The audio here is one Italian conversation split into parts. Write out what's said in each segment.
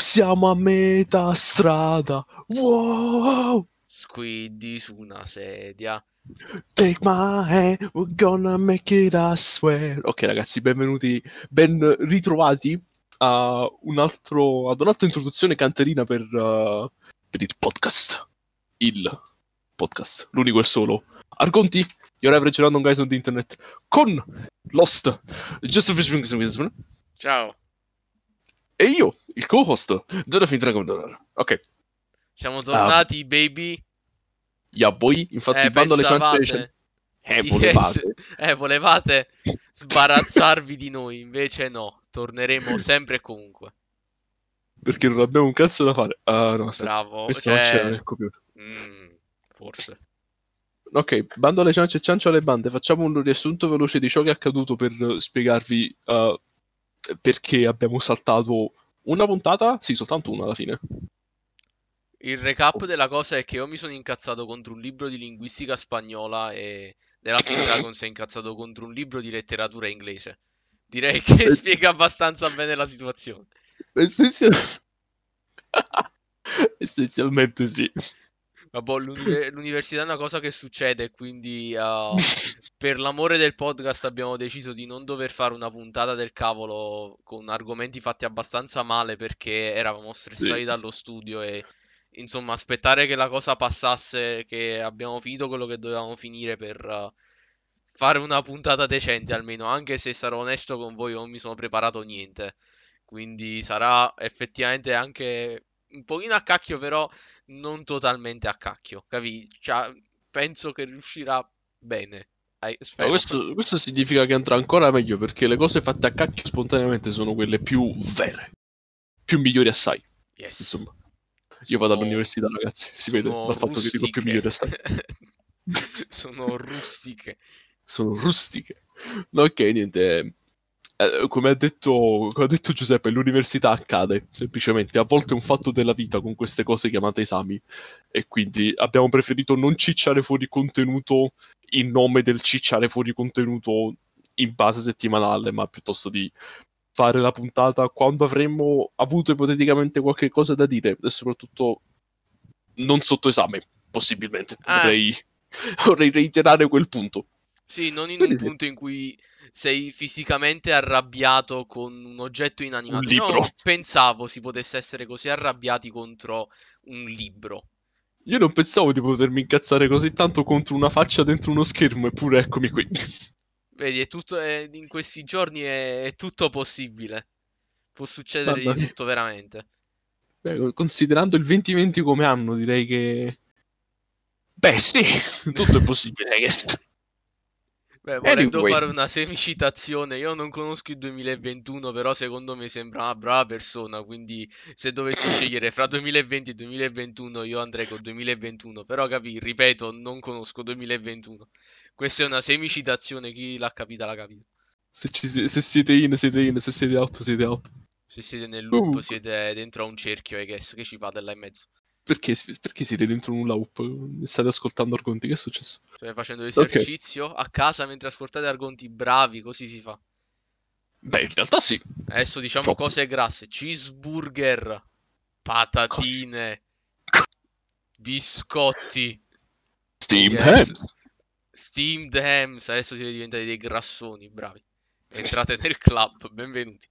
siamo a metà strada. Wow! Squiddy su una sedia. Take my hand, we're gonna make it, I swear. Ok, ragazzi, benvenuti, ben ritrovati a un altro, ad un'altra introduzione canterina per, uh, per il podcast. Il podcast, l'unico e solo. Argonti, your average random guys on the internet, con Lost, Just a Ciao, e io, il co-host, Dorothy Dragon Ok, siamo tornati, baby. yeah boy, infatti Eh, bando alle pensavate? ciance. Eh, Yes. volevate. Eh, volevate sbarazzarvi di noi, invece no, torneremo sempre e comunque. Perché non abbiamo un cazzo da fare. Ah, no, aspetta. Bravo, Questo cioè- non c'era nel computer. Mm, forse. Ok, bando alle ciance e ciancio alle bande. Facciamo un riassunto veloce di ciò che è accaduto per eh, spiegarvi eh, perché abbiamo saltato una puntata. Sì, soltanto una alla fine. Il recap della cosa è che io mi sono incazzato contro un libro di linguistica spagnola e della Film Dragon si è incazzato contro un libro di letteratura inglese. Direi che Eh. spiega abbastanza bene la situazione. Essenzial- Essenzialmente sì. Vabbè, l'uni- l'università è una cosa che succede, quindi uh, per l'amore del podcast abbiamo deciso di non dover fare una puntata del cavolo con argomenti fatti abbastanza male perché eravamo stressati Sì. dallo studio e insomma aspettare che la cosa passasse, che abbiamo finito quello che dovevamo finire per uh, fare una puntata decente almeno, anche se sarò onesto con voi, non mi sono preparato niente. Quindi sarà effettivamente anche un pochino a cacchio, però non totalmente a cacchio, capi? Cioè, penso che riuscirà bene. Eh, questo, questo significa che andrà ancora meglio perché le cose fatte a cacchio spontaneamente sono quelle più vere, più migliori assai. Yes. Insomma, io vado Sono- all'università, ragazzi. Si vede sono dal fatto che dico più migliori assai. Sono rustiche. Sono rustiche. No, ok, niente. Eh, come, ha detto, come ha detto Giuseppe, l'università accade semplicemente. A volte è un fatto della vita con queste cose chiamate esami. E quindi abbiamo preferito non cicciare fuori contenuto in nome del cicciare fuori contenuto in base settimanale, ma piuttosto di fare la puntata quando avremmo avuto ipoteticamente qualche cosa da dire e soprattutto non sotto esame, possibilmente. Ah. Vorrei, vorrei reiterare quel punto. Sì, non in un punto in cui sei fisicamente arrabbiato con un oggetto inanimato. Un Io libro. pensavo si potesse essere così arrabbiati contro un libro. Io non pensavo di potermi incazzare così tanto contro una faccia dentro uno schermo, eppure eccomi qui. Vedi, è tutto, è- in questi giorni è, è tutto possibile. Può succedere Mamma di tutto, veramente. Beh, considerando il 2020 come anno, direi che... Beh, sì, tutto è possibile, I guess. Beh, volendo Anyway. fare una semicitazione, io non conosco il 2021, però secondo me sembra una brava persona, quindi se dovessi scegliere fra 2020 e 2021, io andrei con 2021, però capi, ripeto, non conosco 2021. Questa è una semicitazione, chi l'ha capita l'ha capita. Se, ci se siete in, siete in, se siete out, siete out. Se siete nel loop, Comunque. siete dentro a un cerchio, I guess, che ci fate là in mezzo. Perché, perché siete dentro un loop? State ascoltando argonti, che è successo? State facendo l'esercizio a casa mentre ascoltate argonti bravi, così si fa. Beh, in realtà sì. Adesso diciamo Troppo. cose grasse. Cheeseburger, patatine, biscotti, Steam Yes. Hams. steamed hams. Adesso siete diventati dei grassoni, bravi. Entrate nel club, benvenuti.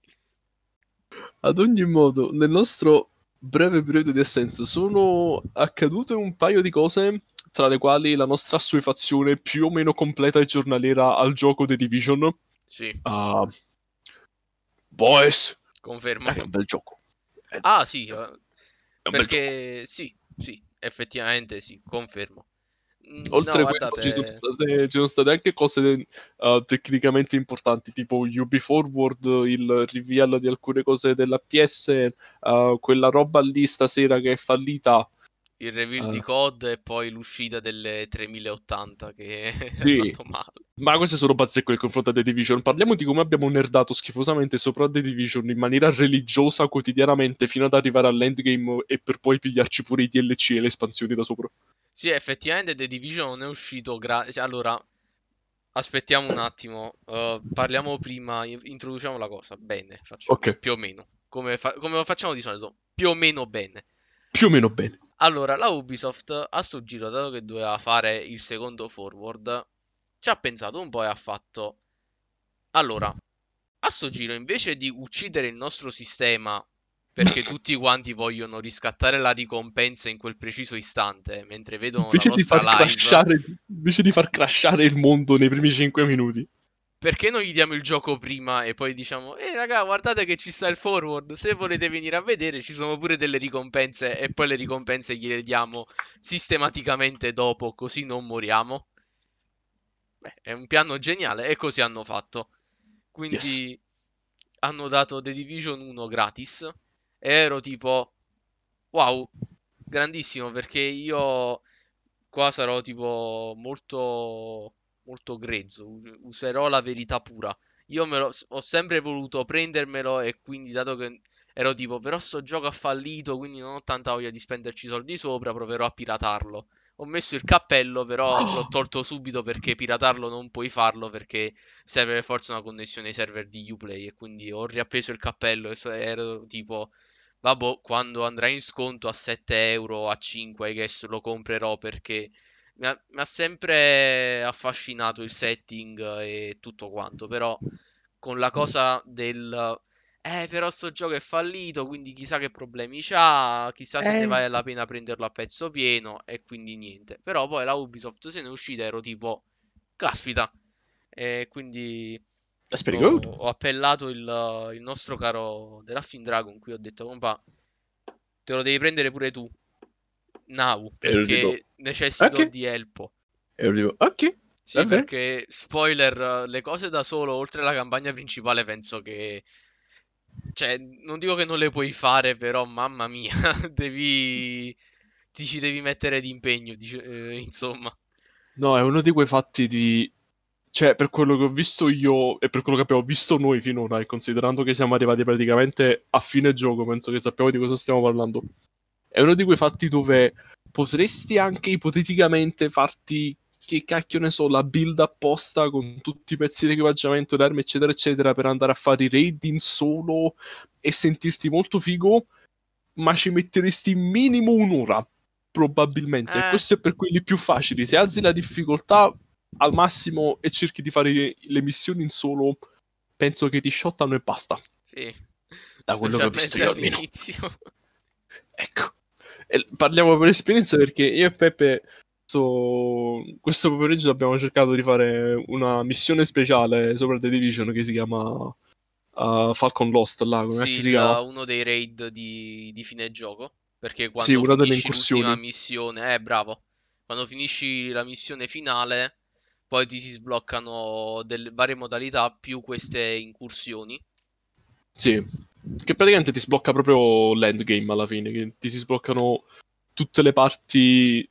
Ad ogni modo, nel nostro breve periodo di assenza sono accadute un paio di cose, tra le quali la nostra assuefazione più o meno completa e giornaliera al gioco The Division. Sì, Ah, boys, confermo. è un bel gioco. Ah, sì, eh, È bel gioco. perché sì, sì, effettivamente sì, confermo. Mm, Oltre no, a quello, ci sono state, ci sono state anche cose eh, tecnicamente importanti, tipo UB Forward, il reveal di alcune cose della PS, eh, quella roba lì stasera che è fallita. il reveal Ah. di COD e poi l'uscita delle 3080 che è Sì. andato male. Ma queste sono pazzesco nel confronto a The Division. Parliamo di come abbiamo nerdato schifosamente sopra The Division in maniera religiosa quotidianamente fino ad arrivare all'endgame e per poi pigliarci pure i DLC e le espansioni da sopra. Sì, effettivamente The Division non è uscito gra- cioè, allora aspettiamo un attimo, uh, parliamo prima, introduciamo la cosa, bene, facciamo Ok. più o meno. come, fa- come lo facciamo di solito, più o meno bene. Più o meno bene. Allora, la Ubisoft a sto giro, dato che doveva fare il secondo forward, ci ha pensato un po' e ha fatto... Allora, a sto giro, invece di uccidere il nostro sistema perché tutti quanti vogliono riscattare la ricompensa in quel preciso istante, mentre vedono Invece la di, nostra far live, crashare, invece di far crashare il mondo nei primi 5 minuti. perché non gli diamo il gioco prima e poi diciamo, eh raga, guardate che ci sta il forward, se volete venire a vedere ci sono pure delle ricompense e poi le ricompense gliele diamo sistematicamente dopo, così non moriamo. Beh, è un piano geniale e così hanno fatto. Quindi hanno dato The Division 1 gratis ero tipo, wow, grandissimo perché io qua sarò tipo molto molto grezzo, userò la verità pura. Io lo, ho sempre voluto prendermelo e quindi dato che ero tipo, però sto gioco ha fallito, quindi non ho tanta voglia di spenderci soldi sopra, proverò a piratarlo. Ho messo il cappello, però l'ho tolto subito perché piratarlo non puoi farlo perché serve per forza una connessione ai server di Uplay e quindi ho riappeso il cappello e so- ero tipo, vabbè, quando andrà in sconto a 7 euro, a 5, I guess lo comprerò perché mi ha, mi ha sempre affascinato il setting e tutto quanto, però con la cosa del... Eh, però sto gioco è fallito, quindi chissà che problemi c'ha, chissà se ne Eh. vale la pena prenderlo a pezzo pieno e quindi niente. Però poi la Ubisoft se ne è uscita ero tipo, caspita. E quindi That's pretty ho, good. ho appellato il, il nostro caro The Laughing Dragon qui ho detto, compa, te lo devi prendere pure tu. Now, E dico, perché necessito ok. di help. E io dico, ok. Sì, Va bene. perché spoiler, le cose da solo, oltre alla campagna principale, penso che... Cioè, non dico che non le puoi fare, però mamma mia, devi... Ti ci devi mettere d'impegno, dice- eh, insomma. No, è uno di quei fatti di... Cioè, per quello che ho visto io e per quello che abbiamo visto noi finora, e considerando che siamo arrivati praticamente a fine gioco, penso che sappiamo di cosa stiamo parlando. È uno di quei fatti dove potresti anche ipoteticamente farti, che cacchio ne so, la build apposta con tutti i pezzi di equipaggiamento, le armi, eccetera, eccetera, per andare a fare i raid in solo e sentirti molto figo, ma ci metteresti minimo un'ora, probabilmente. Eh. questo è per quelli più facili. Se alzi la difficoltà al massimo e cerchi di fare le missioni in solo, penso che ti shottano e basta. Sì. Da quello che ho visto io all'inizio. Ecco. E parliamo per esperienza perché io e Peppe questo pomeriggio abbiamo cercato di fare una missione speciale sopra The Division che si chiama uh, Falcon Lost, là, come Sì, si chiama? uno dei raid di, di fine gioco. Perché Sì, quando una delle finisci l'ultima missione, eh, bravo. Quando finisci la missione finale, poi ti si sbloccano delle varie modalità più queste incursioni. Sì, che praticamente ti sblocca proprio l'endgame alla fine, che ti si sbloccano tutte le parti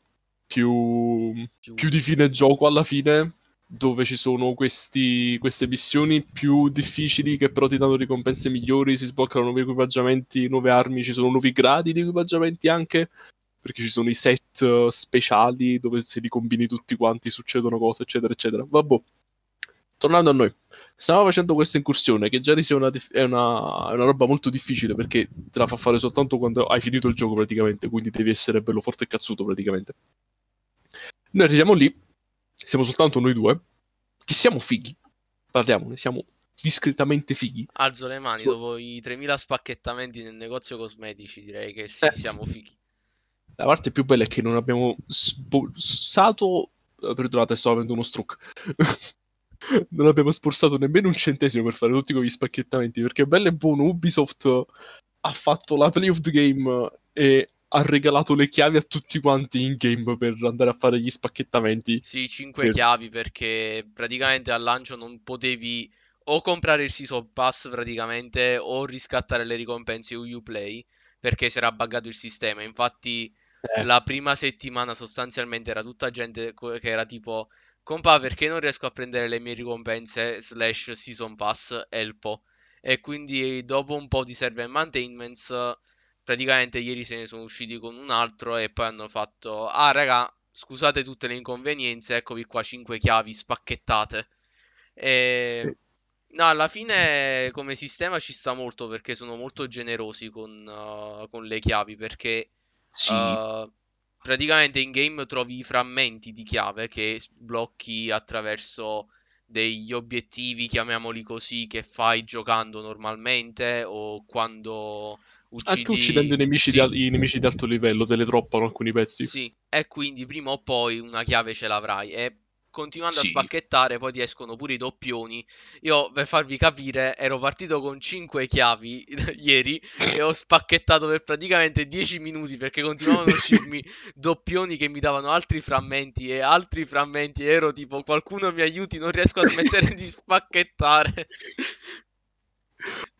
più, Più... di fine gioco alla fine, dove ci sono questi, queste missioni più difficili che però ti danno ricompense migliori, si sbloccano nuovi equipaggiamenti, nuove armi, ci sono nuovi gradi di equipaggiamenti anche, perché ci sono i set eh, speciali dove se li combini tutti quanti succedono cose, eccetera, eccetera. Vabbè, tornando a noi. Stavamo facendo questa incursione che già di sé è una, dif- è una- è una roba molto difficile perché te la fa fare soltanto quando hai finito il gioco praticamente, quindi devi essere bello forte e cazzuto praticamente. Noi arriviamo lì, siamo soltanto noi due, che siamo fighi, parliamone, siamo discretamente fighi. Alzo le mani dopo i 3000 spacchettamenti nel negozio cosmetici, direi che sì, Eh. siamo fighi. La parte più bella è che non abbiamo sborsato, eh, perdonate sto avendo uno stroke, non abbiamo sborsato nemmeno un centesimo per fare tutti quegli spacchettamenti, perché bello e buono Ubisoft ha fatto la play of the game e ha regalato le chiavi a tutti quanti in game per andare a fare gli spacchettamenti. Sì, 5 Per- chiavi perché praticamente al lancio non potevi o comprare il Season Pass praticamente o riscattare le ricompense Uplay perché si era buggato il sistema. Infatti Eh, la prima settimana sostanzialmente era tutta gente che era tipo Compa perché non riesco a prendere le mie ricompense slash Season Pass Elpo e quindi dopo un po' di server maintenance praticamente ieri se ne sono usciti con un altro e poi hanno fatto ah raga scusate tutte le inconvenienze eccovi qua 5 chiavi spacchettate e. No, alla fine come sistema ci sta molto perché sono molto generosi con, uh, con le chiavi perché Sì, uh, praticamente in game trovi i frammenti di chiave che sblocchi attraverso degli obiettivi, chiamiamoli così, che fai giocando normalmente o quando anche uccidendo i uccidi... nemici, di, Sì, al- i nemici di alto livello, te le droppano alcuni pezzi. sì, e quindi prima o poi una chiave ce l'avrai e continuando a Sì, spacchettare poi ti escono pure i doppioni. Io per farvi capire ero partito con 5 chiavi ieri e ho spacchettato per praticamente 10 minuti perché continuavano ad uscirmi doppioni che mi davano altri frammenti e altri frammenti ero tipo qualcuno mi aiuti, non riesco a smettere di spacchettare.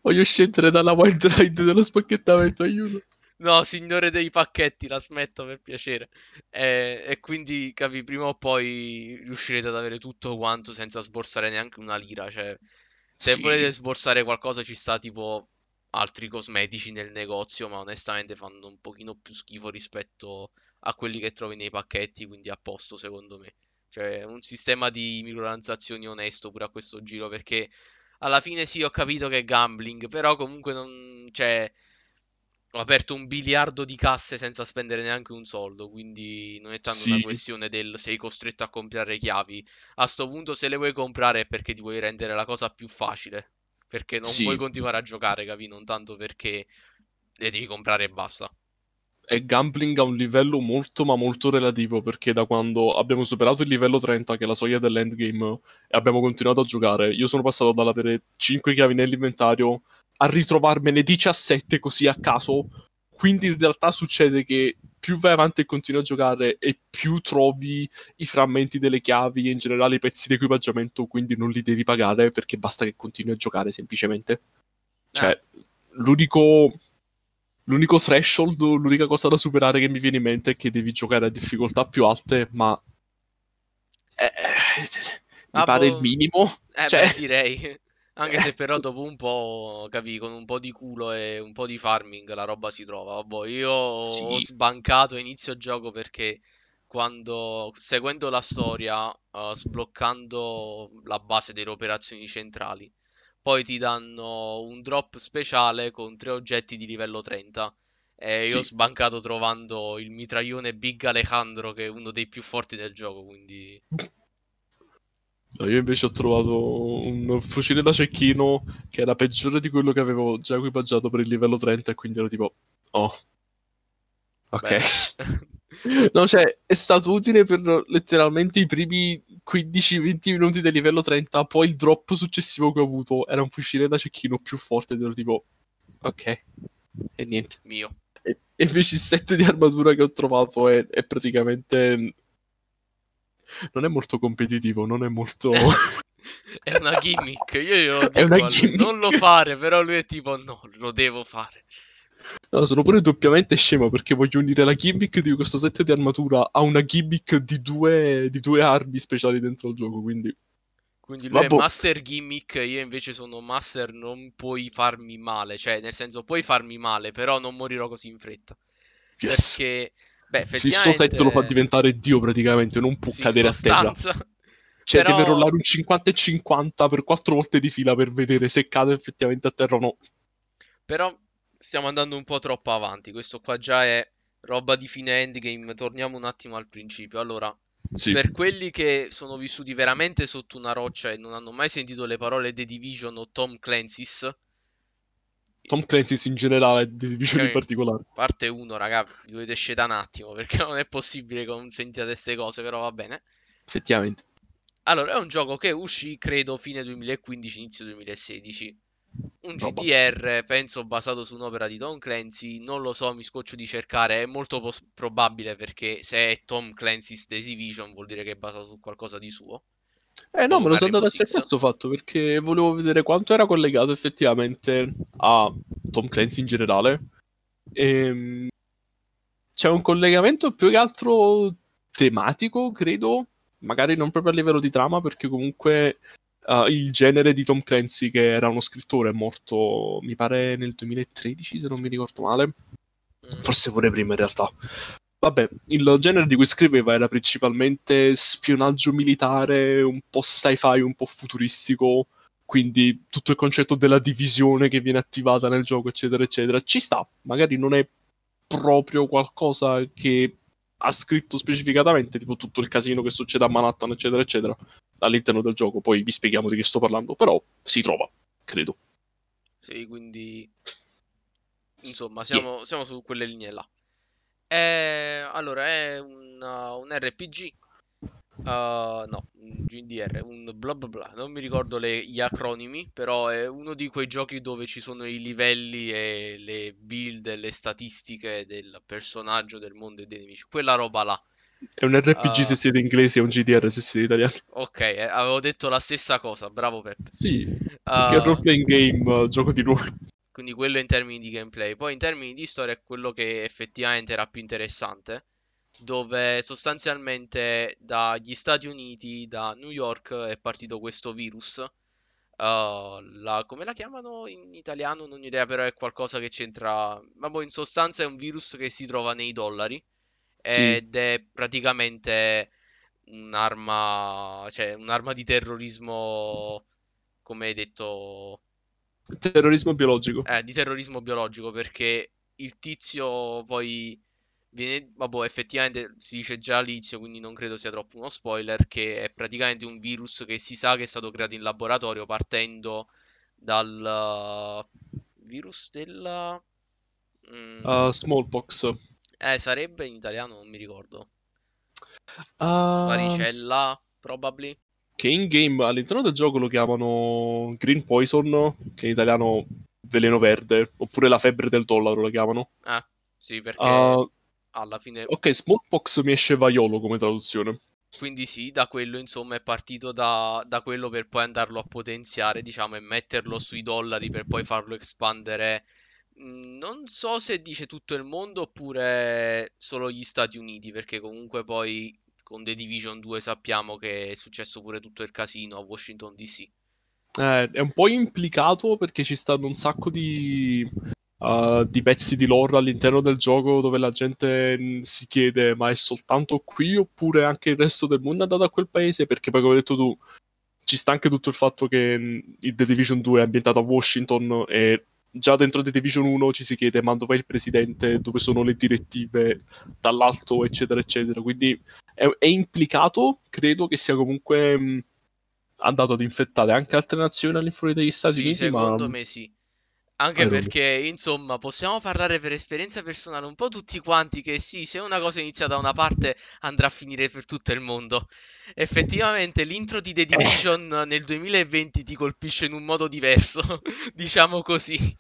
Voglio scendere dalla wild ride dello spacchettamento, aiuto. No, signore dei pacchetti, la smetto per piacere. E, e quindi, capi, prima o poi riuscirete ad avere tutto quanto senza sborsare neanche una lira. Cioè, se volete Sì, sborsare qualcosa, ci sta tipo altri cosmetici nel negozio, ma onestamente fanno un pochino più schifo rispetto a quelli che trovi nei pacchetti, quindi a posto secondo me. Cioè, un sistema di microtransazioni onesto pure a questo giro, perché alla fine sì, ho capito che è gambling, però comunque non... Cioè, ho aperto un biliardo di casse senza spendere neanche un soldo, quindi non è tanto una sì, questione del sei costretto a comprare chiavi. A sto punto se le vuoi comprare è perché ti vuoi rendere la cosa più facile, perché non vuoi sì. continuare a giocare, capi? Non tanto perché le devi comprare e basta. È gambling a un livello molto ma molto relativo perché da quando abbiamo superato il livello 30, che è la soglia dell'endgame, e abbiamo continuato a giocare, io sono passato dall'avere 5 chiavi nell'inventario a ritrovarmene 17 così a caso. Quindi in realtà succede che più vai avanti e continui a giocare e più trovi i frammenti delle chiavi e in generale i pezzi di equipaggiamento, quindi non li devi pagare perché basta che continui a giocare semplicemente. Eh, Cioè, l'unico L'unico threshold, l'unica cosa da superare che mi viene in mente è che devi giocare a difficoltà più alte, ma eh, mi ah, pare il boh, minimo. eh Cioè, beh, direi. Anche se però dopo un po', capi, con un po' di culo e un po' di farming la roba si trova. Vabbè, io ho sì, sbancato a inizio gioco perché quando, seguendo la storia, eh, sbloccando la base delle operazioni centrali, poi ti danno un drop speciale con tre oggetti di livello 30. E io ho sì. sbancato trovando il mitraglione Big Alejandro, che è uno dei più forti del gioco, quindi... No, io invece ho trovato un fucile da cecchino che era peggiore di quello che avevo già equipaggiato per il livello 30 e quindi ero tipo, oh, ok. No, cioè, è stato utile per letteralmente i primi 15-20 minuti del livello 30, poi il drop successivo che ho avuto era un fucile da cecchino più forte ed ero tipo, ok, e niente. Mio. E, e invece il set di armatura che ho trovato è, è praticamente... Non è molto competitivo, non è molto... È una gimmick, io glielo È dico una a lui, gimmick. non lo fare, però lui è tipo no, lo devo fare. No, sono pure doppiamente scemo perché voglio unire la gimmick di questo set di armatura a una gimmick di due, di due armi speciali dentro il gioco, quindi... Quindi lui Ma è boh, master gimmick, io invece sono master non puoi farmi male, cioè nel senso puoi farmi male, però non morirò così in fretta. yes. Perché, beh, Se il suo set lo fa effettivamente, diventare Dio praticamente, non può sì, cadere a terra. Cioè, deve però, rollare un 50 e 50 per quattro volte di fila per vedere se cade effettivamente a terra o no. però stiamo andando un po' troppo avanti, questo qua già è roba di fine endgame, torniamo un attimo al principio. Allora, Sì, Per quelli che sono vissuti veramente sotto una roccia e non hanno mai sentito le parole The Division o Tom Clancy's, Tom Clancy in generale, The Division in ok, particolare. parte 1, raga, vi dovete scendere un attimo perché non è possibile che non sentiate queste cose, però va bene. Effettivamente. Allora, è un gioco che uscì, credo, fine 2015, inizio 2016. Un Roba. GDR, penso, basato su un'opera di Tom Clancy, non lo so, mi scoccio di cercare, è molto pos- probabile perché se è Tom Clancy's The Division vuol dire che è basato su qualcosa di suo, Eh no, me lo sono andato a cercare questo fatto perché volevo vedere quanto era collegato effettivamente a Tom Clancy in generale. Ehm, c'è un collegamento più che altro tematico, credo, magari non proprio a livello di trama, perché comunque eh, il genere di Tom Clancy, che era uno scrittore, morto, mi pare, nel 2013, se non mi ricordo male, Mm. forse pure prima in realtà. Vabbè, il genere di cui scriveva era principalmente spionaggio militare, un po' sci-fi, un po' futuristico, quindi tutto il concetto della divisione che viene attivata nel gioco, eccetera, eccetera, ci sta. Magari non è proprio qualcosa che ha scritto specificatamente, tipo tutto il casino che succede a Manhattan, eccetera, eccetera, all'interno del gioco. Poi vi spieghiamo di che sto parlando, però si trova, credo. Sì, quindi insomma, siamo, yeah. siamo su quelle linee là. È, allora, è un, uh, un RPG Uh, no, un GDR, un bla bla bla, non mi ricordo le, gli acronimi, però è uno di quei giochi dove ci sono i livelli e le build e le statistiche del personaggio, del mondo e dei nemici, quella roba là. È un RPG uh, se siete inglesi e un GDR se siete italiani. Ok, eh, avevo detto la stessa cosa, bravo Peppe. Sì, uh, è role playing game, uh, gioco di ruolo. Quindi quello in termini di gameplay. Poi in termini di storia è quello che effettivamente era più interessante dove sostanzialmente dagli Stati Uniti, da New York, è partito questo virus. Uh, la, come la chiamano in italiano? Non ho idea, però è qualcosa che c'entra. Ma poi in sostanza è un virus che si trova nei dollari. Sì. Ed è praticamente un'arma, cioè un'arma di terrorismo, come hai detto. Terrorismo biologico. Eh, di terrorismo biologico, perché il tizio poi Viene, vabbè, effettivamente si dice già all'inizio, quindi non credo sia troppo uno spoiler, che è praticamente un virus che si sa che è stato creato in laboratorio partendo dal uh, virus della... Mm, uh, smallpox. Eh, sarebbe in italiano, non mi ricordo. Uh... Varicella, probably. Che in game all'interno del gioco lo chiamano Green Poison, che in italiano veleno verde, oppure la febbre del dollaro lo chiamano. Ah, sì, perché... Uh alla fine... Ok, smallpox mi esce vaiolo come traduzione. Quindi sì, da quello insomma è partito da, da, quello per poi andarlo a potenziare, diciamo, e metterlo sui dollari per poi farlo espandere. Mm, non so se dice tutto il mondo oppure solo gli Stati Uniti, perché comunque poi con The Division 2 sappiamo che è successo pure tutto il casino a Washington DC. Eh, è un po' implicato perché ci stanno un sacco di uh, di pezzi di lore all'interno del gioco dove la gente si chiede ma è soltanto qui oppure anche il resto del mondo è andato a quel paese? Perché poi come hai detto tu ci sta anche tutto il fatto che il The Division 2 è ambientato a Washington e già dentro The Division 1 ci si chiede ma dov'è il presidente, dove sono le direttive? Dall'alto eccetera eccetera. Quindi è, è implicato credo che sia comunque mh, andato ad infettare anche altre nazioni all'infuori degli Stati sì, Uniti secondo ma... me sì anche perché, insomma, possiamo parlare per esperienza personale un po' tutti quanti che sì, se una cosa inizia da una parte andrà a finire per tutto il mondo. Effettivamente l'intro di The Division nel 2020 ti colpisce in un modo diverso, diciamo così.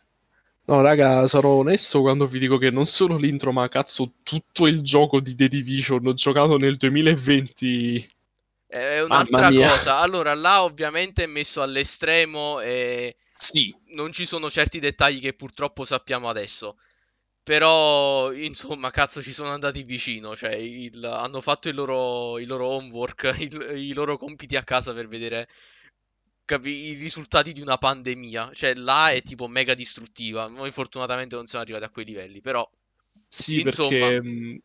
No, raga, sarò onesto quando vi dico che non solo l'intro, ma cazzo, tutto il gioco di The Division giocato nel 2020 è un'altra cosa. Allora, là ovviamente è messo all'estremo e sì. non ci sono certi dettagli che purtroppo sappiamo adesso. Però, insomma, cazzo, ci sono andati vicino. Cioè, il, hanno fatto il loro, il loro homework, il, i loro compiti a casa per vedere capi, i risultati di una pandemia. Cioè, là è tipo mega distruttiva. Noi fortunatamente non siamo arrivati a quei livelli, però... Sì, insomma... perché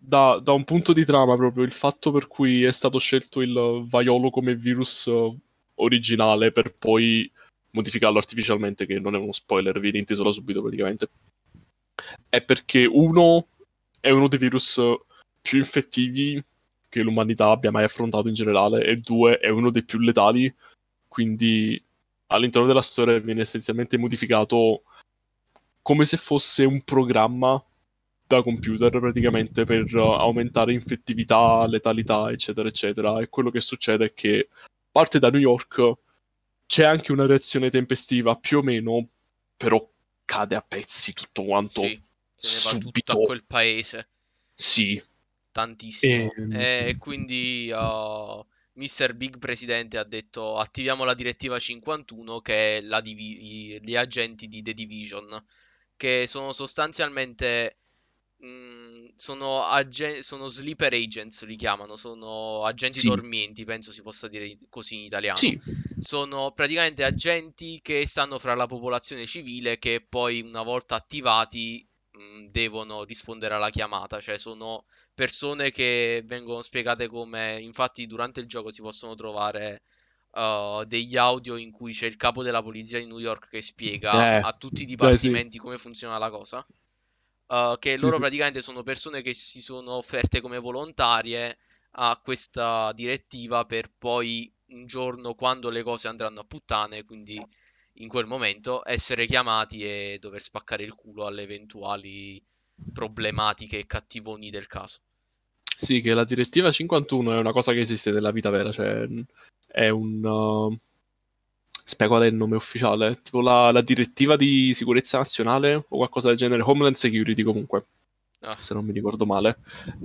da, da, un punto di trama proprio il fatto per cui è stato scelto il vaiolo come virus uh, originale per poi modificarlo artificialmente, che non è uno spoiler, viene inteso da subito praticamente, è perché uno è uno dei virus più infettivi che l'umanità abbia mai affrontato in generale e due è uno dei più letali, quindi all'interno della storia viene essenzialmente modificato come se fosse un programma da computer praticamente per aumentare infettività, letalità, eccetera, eccetera. E quello che succede è che parte da New York, c'è anche una reazione tempestiva più o meno, però cade a pezzi tutto quanto. Sì, se ne va tutto a quel paese. Sì. Tantissimo. E, e quindi uh, Mr. Big Presidente ha detto attiviamo la direttiva 51 che è la divi- gli agenti di The Division, che sono sostanzialmente Mm, sono, agen- sono sleeper agents, li chiamano, sono agenti sì. dormienti, penso si possa dire così in italiano. Sì. Sono praticamente agenti che stanno fra la popolazione civile che poi una volta attivati mh, mm, devono rispondere alla chiamata, cioè sono persone che vengono spiegate come, infatti durante il gioco si possono trovare uh, degli audio in cui c'è il capo della polizia di New York che spiega Eh, a tutti i beh, sì. dipartimenti come funziona la cosa. Uh, che Sì, loro sì. praticamente sono persone che si sono offerte come volontarie a questa direttiva per poi un giorno, quando le cose andranno a puttane, quindi in quel momento, essere chiamati e dover spaccare il culo alle eventuali problematiche e cattivoni del caso. Sì, che la direttiva 51 è una cosa che esiste nella vita vera, cioè è un... uh, Spiego qual è il nome ufficiale, tipo la, la direttiva di sicurezza nazionale o qualcosa del genere, Homeland Security comunque, Ah, se non mi ricordo male,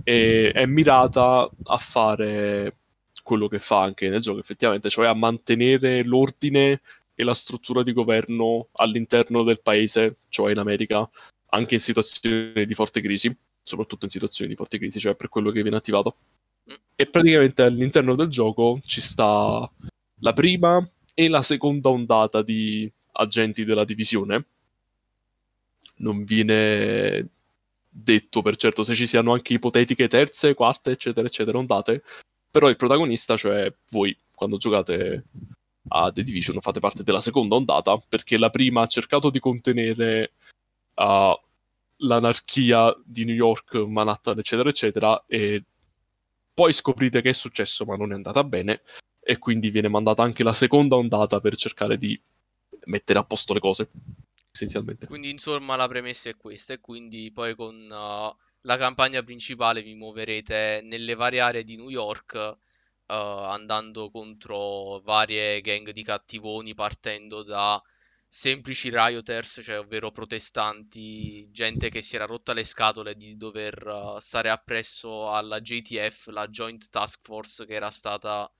e è mirata a fare quello che fa anche nel gioco effettivamente, cioè a mantenere l'ordine e la struttura di governo all'interno del paese, cioè in America, anche in situazioni di forte crisi, soprattutto in situazioni di forte crisi, cioè per quello che viene attivato. E praticamente all'interno del gioco ci sta la prima e la seconda ondata di agenti della divisione. Non viene detto per certo se ci siano anche ipotetiche terze, quarte, eccetera, eccetera, ondate. Però il protagonista, cioè voi, quando giocate a The Division, fate parte della seconda ondata, perché la prima ha cercato di contenere uh, l'anarchia di New York, Manhattan, eccetera, eccetera, e poi scoprite che è successo, ma non è andata bene, e quindi viene mandata anche la seconda ondata per cercare di mettere a posto le cose, essenzialmente. Quindi insomma la premessa è questa e quindi poi con uh, la campagna principale vi muoverete nelle varie aree di New York uh, andando contro varie gang di cattivoni partendo da semplici rioters, cioè ovvero protestanti, gente che si era rotta le scatole di dover uh, stare appresso alla JTF, la Joint Task Force che era stata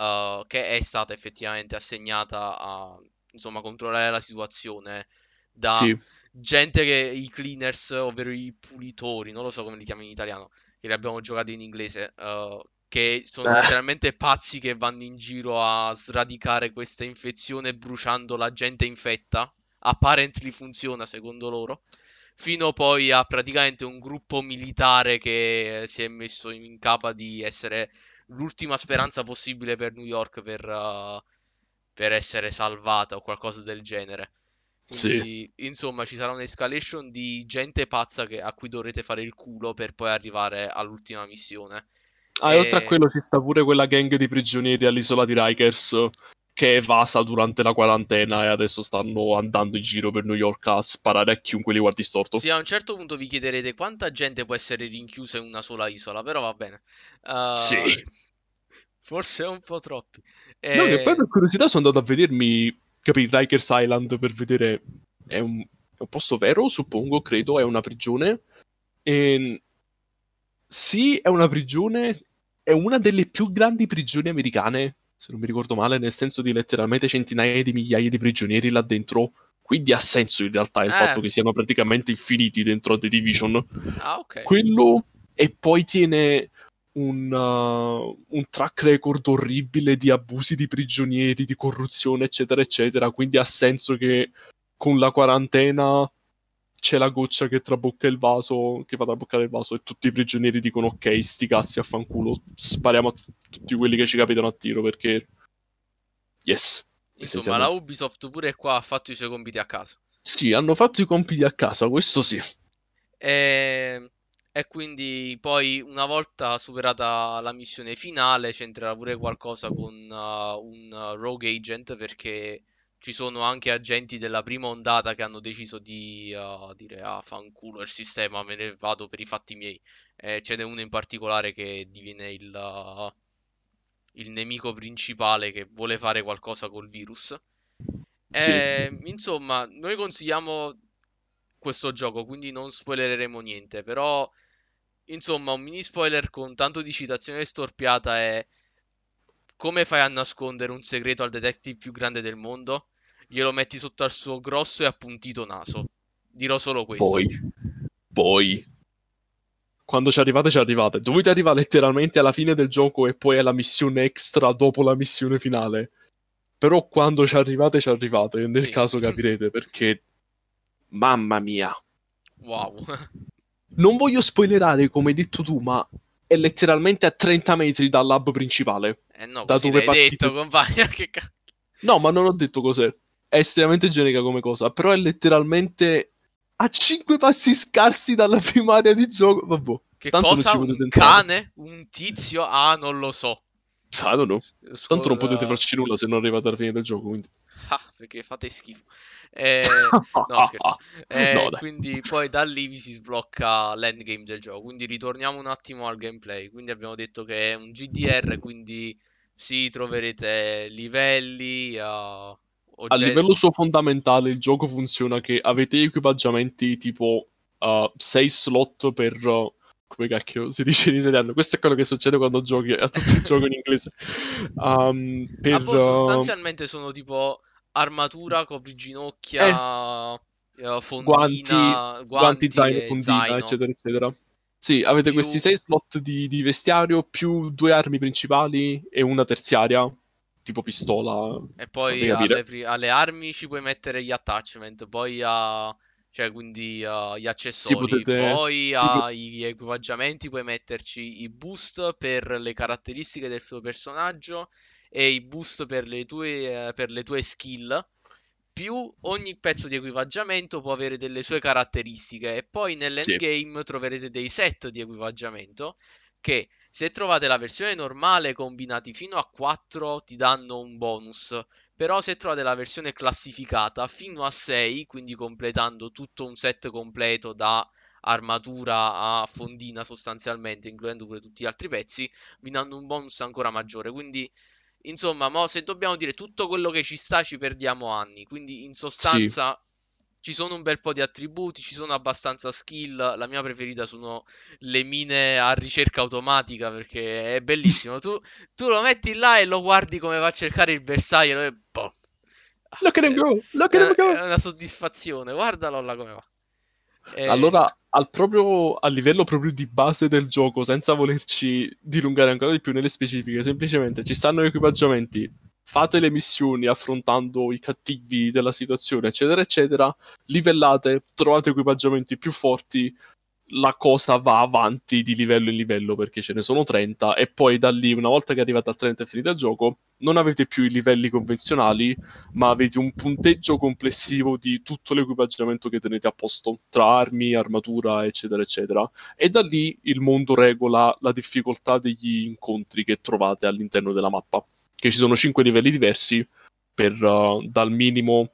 uh, che è stata effettivamente assegnata a insomma controllare la situazione da Sì, gente che i cleaners, ovvero i pulitori, non lo so come li chiamano in italiano, che li abbiamo giocati in inglese, uh, che sono Eh. letteralmente pazzi che vanno in giro a sradicare questa infezione bruciando la gente infetta. Apparently funziona secondo loro. Fino poi a praticamente un gruppo militare che si è messo in capa di essere l'ultima speranza possibile per New York per, uh, per essere salvata o qualcosa del genere. sì. Quindi, insomma, ci sarà un'escalation di gente pazza che- a cui dovrete fare il culo per poi arrivare all'ultima missione. Ah, e oltre a quello ci sta pure quella gang di prigionieri all'isola di Rikers che è evasa durante la quarantena e adesso stanno andando in giro per New York a sparare a chiunque li guardi storto. Sì, a un certo punto vi chiederete quanta gente può essere rinchiusa in una sola isola, però va bene. Uh, Sì. Forse un po' troppi. No, che E- poi per curiosità sono andato a vedermi, capì, Rikers Island per vedere... È un, è un posto vero, suppongo, credo, è una prigione. E... Sì, è una prigione, è una delle più grandi prigioni americane, se non mi ricordo male, nel senso di letteralmente centinaia di migliaia di prigionieri là dentro. Quindi ha senso in realtà il Eh. fatto che siano praticamente infiniti dentro The Division. Ah, ok. Quello e poi tiene un, uh, un track record orribile di abusi di prigionieri, di corruzione, eccetera, eccetera. Quindi ha senso che con la quarantena c'è la goccia che trabocca il vaso, che va a traboccare il vaso, e tutti i prigionieri dicono: Ok, sti cazzi a fanculo, spariamo a tutti quelli che ci capitano a tiro perché. Yes. Insomma, la Ubisoft pure qua ha fatto i suoi compiti a casa. Sì, hanno fatto i compiti a casa, questo sì. E, e quindi poi una volta superata la missione finale c'entrerà pure qualcosa con uh, un uh, rogue agent perché ci sono anche agenti della prima ondata che hanno deciso di uh, dire ah fanculo il sistema, me ne vado per i fatti miei. E ce n'è uno in particolare che diviene il, uh, il nemico principale che vuole fare qualcosa col virus. Sì. E, insomma, noi consigliamo questo gioco, quindi non spoilereremo niente, però insomma, un mini spoiler con tanto di citazione storpiata è come fai a nascondere un segreto al detective più grande del mondo? Glielo metti sotto al suo grosso e appuntito naso. Dirò solo questo. Poi, poi, quando ci arrivate, ci arrivate. Dovete arrivare letteralmente alla fine del gioco e poi alla missione extra dopo la missione finale. Però quando ci arrivate, ci arrivate. Nel Sì. caso capirete perché, mamma mia, Wow. non voglio spoilerare come hai detto tu, ma è letteralmente a 30 metri dal lab principale. Eh no, Da dove l'hai detto, compagna, che cazzo. No, ma non ho detto cos'è. È estremamente generica come cosa, però è letteralmente a 5 passi scarsi dalla prima area di gioco. Vabbè. Che Tanto non cosa? Un entrare. cane? Un tizio? Ah, non lo so. I don't know. S- Tanto non scuola- potete farci nulla se non arrivate alla fine del gioco, quindi... Ah, perché fate schifo. Eh, no, scherzo. Eh, No, quindi poi da lì vi si sblocca l'endgame del gioco. Quindi ritorniamo un attimo al gameplay. Quindi abbiamo detto che è un GDR, quindi sì, troverete livelli, uh, A oggetti. livello suo fondamentale il gioco funziona che avete equipaggiamenti tipo 6 slot per... uh, come cacchio si dice in italiano? Questo è quello che succede quando giochi a tutto il gioco in inglese. Um, per, Ah, boh, uh, sostanzialmente sono tipo armatura, copriginocchia, eh, fondina, guanti, guanti, zaino, fondina, zaino. eccetera, eccetera. Sì, avete Più- questi 6 slot di, di vestiario più due armi principali e una terziaria, tipo pistola. E poi alle, alle armi ci puoi mettere gli attachment, poi a... cioè quindi uh, gli accessori, potete- poi agli equipaggiamenti puoi metterci i boost per le caratteristiche del tuo personaggio e i boost per le tue, eh, per le tue skill. Più ogni pezzo di equipaggiamento può avere delle sue caratteristiche e poi nell'endgame troverete dei set di equipaggiamento che se trovate la versione normale combinati fino a 4 ti danno un bonus, però se trovate la versione classificata fino a 6, quindi completando tutto un set completo da armatura a fondina sostanzialmente, includendo pure tutti gli altri pezzi, vi danno un bonus ancora maggiore. Quindi, insomma, mo se dobbiamo dire tutto quello che ci sta, ci perdiamo anni. Quindi, in sostanza, ci sono un bel po' di attributi, ci sono abbastanza skill. La mia preferita sono le mine a ricerca automatica perché è bellissimo. Tu, tu lo metti là e lo guardi come va a cercare il bersaglio e boh. Look at him Eh, go! Look at È him go! è una soddisfazione, guardalo là come va. Eh, Allora, al proprio, a livello proprio di base del gioco, senza volerci dilungare ancora di più nelle specifiche, semplicemente ci stanno equipaggiamenti, fate le missioni affrontando i cattivi della situazione, eccetera, eccetera, livellate, trovate equipaggiamenti più forti, la cosa va avanti di livello in livello perché ce ne sono 30 e poi da lì, una volta che arrivate a 30 e finite il gioco, non avete più i livelli convenzionali, ma avete un punteggio complessivo di tutto l'equipaggiamento che tenete a posto, tra armi, armatura, eccetera, eccetera. E da lì il mondo regola la difficoltà degli incontri che trovate all'interno della mappa, che ci sono 5 livelli diversi per, uh, dal minimo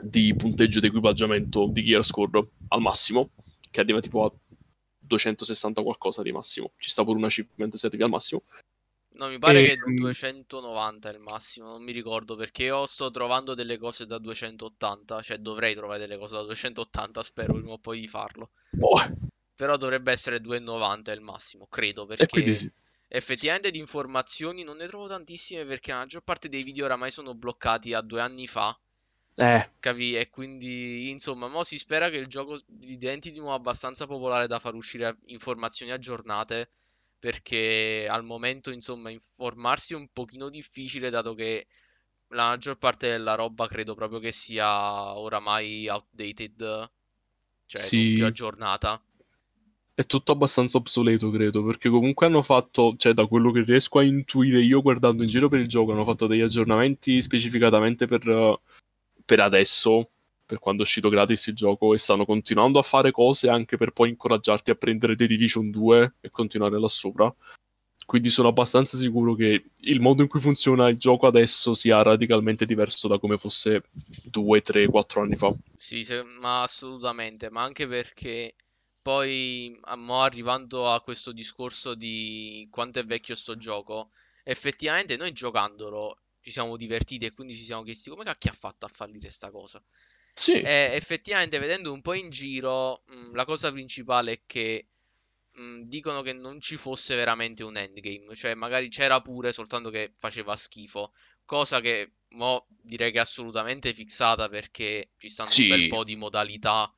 di punteggio di equipaggiamento di Gear Score al massimo, che arriva tipo a 260 qualcosa di massimo. Ci sta pure un achievement se arrivi al massimo. No, mi pare che Ehm. 290 è il massimo, non mi ricordo perché io sto trovando delle cose da 280, cioè dovrei trovare delle cose da 280, spero prima o poi di farlo. Boh, Però dovrebbe essere 290 è il massimo, credo, e perché sì. effettivamente di informazioni non ne trovo tantissime perché la maggior parte dei video oramai sono bloccati a due anni fa, Eh, capi? E quindi, insomma, mo si spera che il gioco diventi di nuovo abbastanza popolare da far uscire informazioni aggiornate perché al momento, insomma, informarsi è un pochino difficile dato che la maggior parte della roba credo proprio che sia oramai outdated, cioè Sì. più aggiornata. È tutto abbastanza obsoleto, credo, perché comunque hanno fatto, cioè da quello che riesco a intuire io guardando in giro per il gioco, hanno fatto degli aggiornamenti specificatamente per, per adesso, per quando è uscito gratis il gioco, e stanno continuando a fare cose anche per poi incoraggiarti a prendere The Division 2 e continuare là sopra. Quindi sono abbastanza sicuro che il modo in cui funziona il gioco adesso sia radicalmente diverso da come fosse 2, 3, 4 anni fa. Sì, se- ma assolutamente, ma anche perché poi a- mo arrivando a questo discorso di quanto è vecchio sto gioco, effettivamente noi giocandolo ci siamo divertiti e quindi ci siamo chiesti come cacchio ha fatto a fallire sta cosa. Sì, E effettivamente vedendo un po' in giro, mh, la cosa principale è che mh, dicono che non ci fosse veramente un endgame, cioè magari c'era pure soltanto che faceva schifo, cosa che mo direi che è assolutamente fixata perché ci stanno un bel Sì. po' di modalità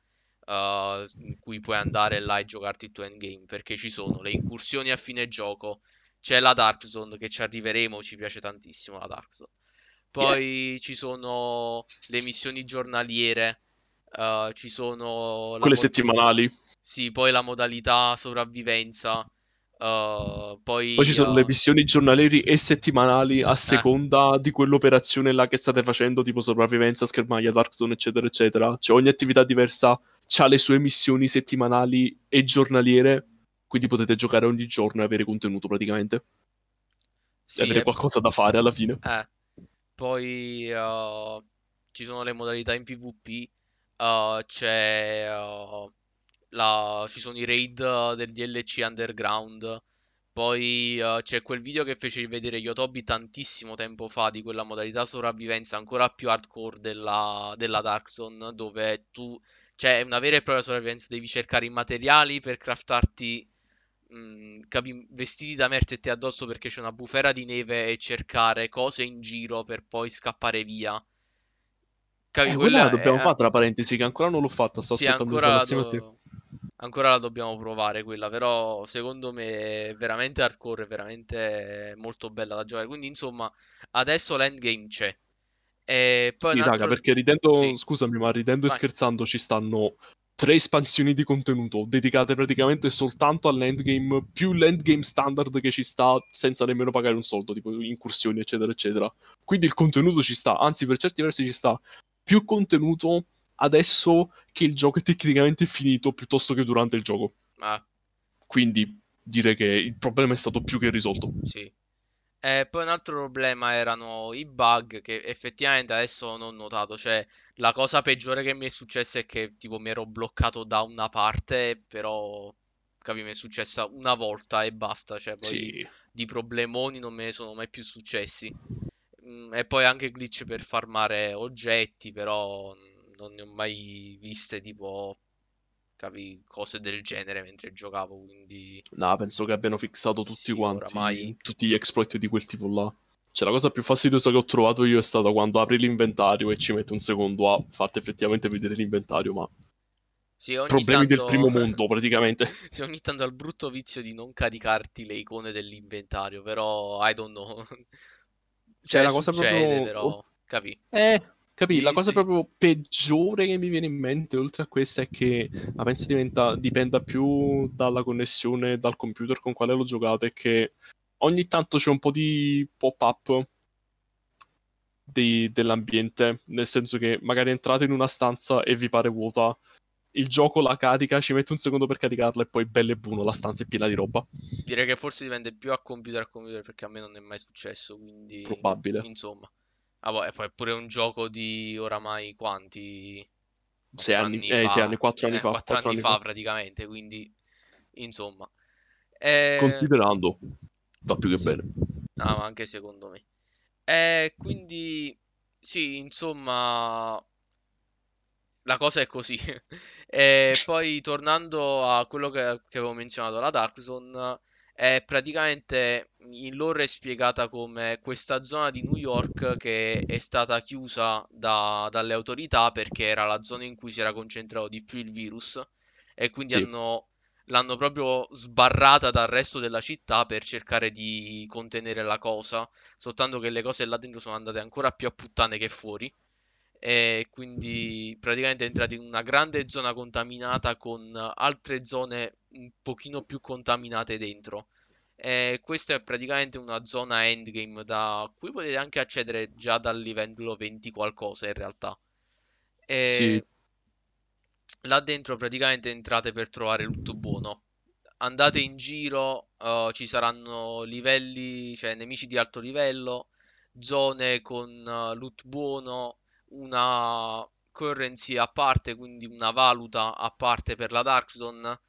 eh, in cui puoi andare là e giocarti il tuo endgame, perché ci sono le incursioni a fine gioco, c'è la Dark Zone che ci arriveremo, ci piace tantissimo la Dark Zone. Poi ci sono le missioni giornaliere, eh, ci sono quelle mo- settimanali. sì, poi la modalità sopravvivenza, Uh, poi, Poi ci sono le uh, missioni giornalieri e settimanali a eh, seconda di quell'operazione là che state facendo, tipo sopravvivenza, schermaglia, Dark Zone, eccetera, eccetera. Cioè ogni attività diversa ha le sue missioni settimanali e giornaliere, quindi potete giocare ogni giorno e avere contenuto praticamente. E sì, avere e qualcosa da fare alla fine. Eh, poi uh, ci sono le modalità in PvP, uh, c'è uh, la- ci sono i raid uh, del DLC Underground, poi uh, c'è quel video che fece vedere Yotobi tantissimo tempo fa di quella modalità sopravvivenza ancora più hardcore della, della Dark Zone, dove tu, cioè è una vera e propria sopravvivenza, devi cercare i materiali per craftarti mh, capi- vestiti da metterti addosso perché c'è una bufera di neve e cercare cose in giro per poi scappare via. Capi, Eh, quella la quella è, dobbiamo fare, tra parentesi, che ancora non l'ho fatta, sto sì, ancora la, do- ancora la dobbiamo provare quella, però secondo me è veramente hardcore, è veramente molto bella da giocare. Quindi, insomma, adesso l'endgame c'è. E poi Sì, raga, altro... perché ridendo, Sì, scusami, ma ridendo e vai. scherzando ci stanno tre espansioni di contenuto dedicate praticamente soltanto all'endgame, più l'endgame standard che ci sta senza nemmeno pagare un soldo, tipo incursioni, eccetera, eccetera. Quindi il contenuto ci sta, anzi per certi versi ci sta più contenuto adesso che il gioco è tecnicamente finito piuttosto che durante il gioco. Ah, Quindi direi che il problema è stato più che risolto. sì. E poi un altro problema erano i bug che effettivamente adesso non ho notato, cioè la cosa peggiore che mi è successa è che tipo mi ero bloccato da una parte, però capi, mi è successa una volta e basta, cioè poi Sì. di problemoni non me ne sono mai più successi. Mm, e poi anche glitch per farmare oggetti, però mm, non ne ho mai viste tipo, capi, cose del genere mentre giocavo, quindi No, penso che abbiano fissato tutti sì, quanti, oramai tutti gli exploit di quel tipo là. Cioè, la cosa più fastidiosa che ho trovato io è stata quando apri l'inventario e ci metti un secondo a farti effettivamente vedere l'inventario, ma sì, ogni problemi del tanto primo mondo, praticamente. Sì, ogni tanto ha il brutto vizio di non caricarti le icone dell'inventario, però I don't know. Cioè, Cioè, la cosa succede, proprio... però, capì? Eh, capì, la cosa proprio peggiore che mi viene in mente, oltre a questa, è che, ma penso diventa, dipenda più dalla connessione dal computer con quale lo giocate, che ogni tanto c'è un po' di pop-up dei- dell'ambiente, nel senso che magari entrate in una stanza e vi pare vuota, il gioco la carica, ci mette un secondo per caricarla e poi bello e buono, la stanza è piena di roba. Direi che forse dipende più a computer a computer perché a me non è mai successo, quindi Probabile. insomma. Ah, boh, e poi è pure un gioco di oramai quanti? Sei 4 anni, anni eh, sei anni, fa, quattro anni eh, fa, 4 quattro anni anni fa fa. praticamente, quindi insomma. Eh, Considerando, va più che sì, bene. ah, ma anche secondo me. E quindi sì, insomma, la cosa è così. E poi tornando a quello che, che avevo menzionato, la Dark Zone, è praticamente in lore è spiegata come questa zona di New York che è stata chiusa da- dalle autorità perché era la zona in cui si era concentrato di più il virus e quindi Sì, hanno, l'hanno proprio sbarrata dal resto della città per cercare di contenere la cosa, soltanto che le cose là dentro sono andate ancora più a puttane che fuori. E quindi praticamente è entrato in una grande zona contaminata con altre zone un pochino più contaminate dentro. E questa è praticamente una zona endgame da cui potete anche accedere già dal livello 20 qualcosa in realtà. sì, E là dentro praticamente entrate per trovare loot buono. Andate in giro, eh, ci saranno livelli, cioè nemici di alto livello, zone con eh, loot buono, una currency a parte, quindi una valuta a parte per la Dark Zone.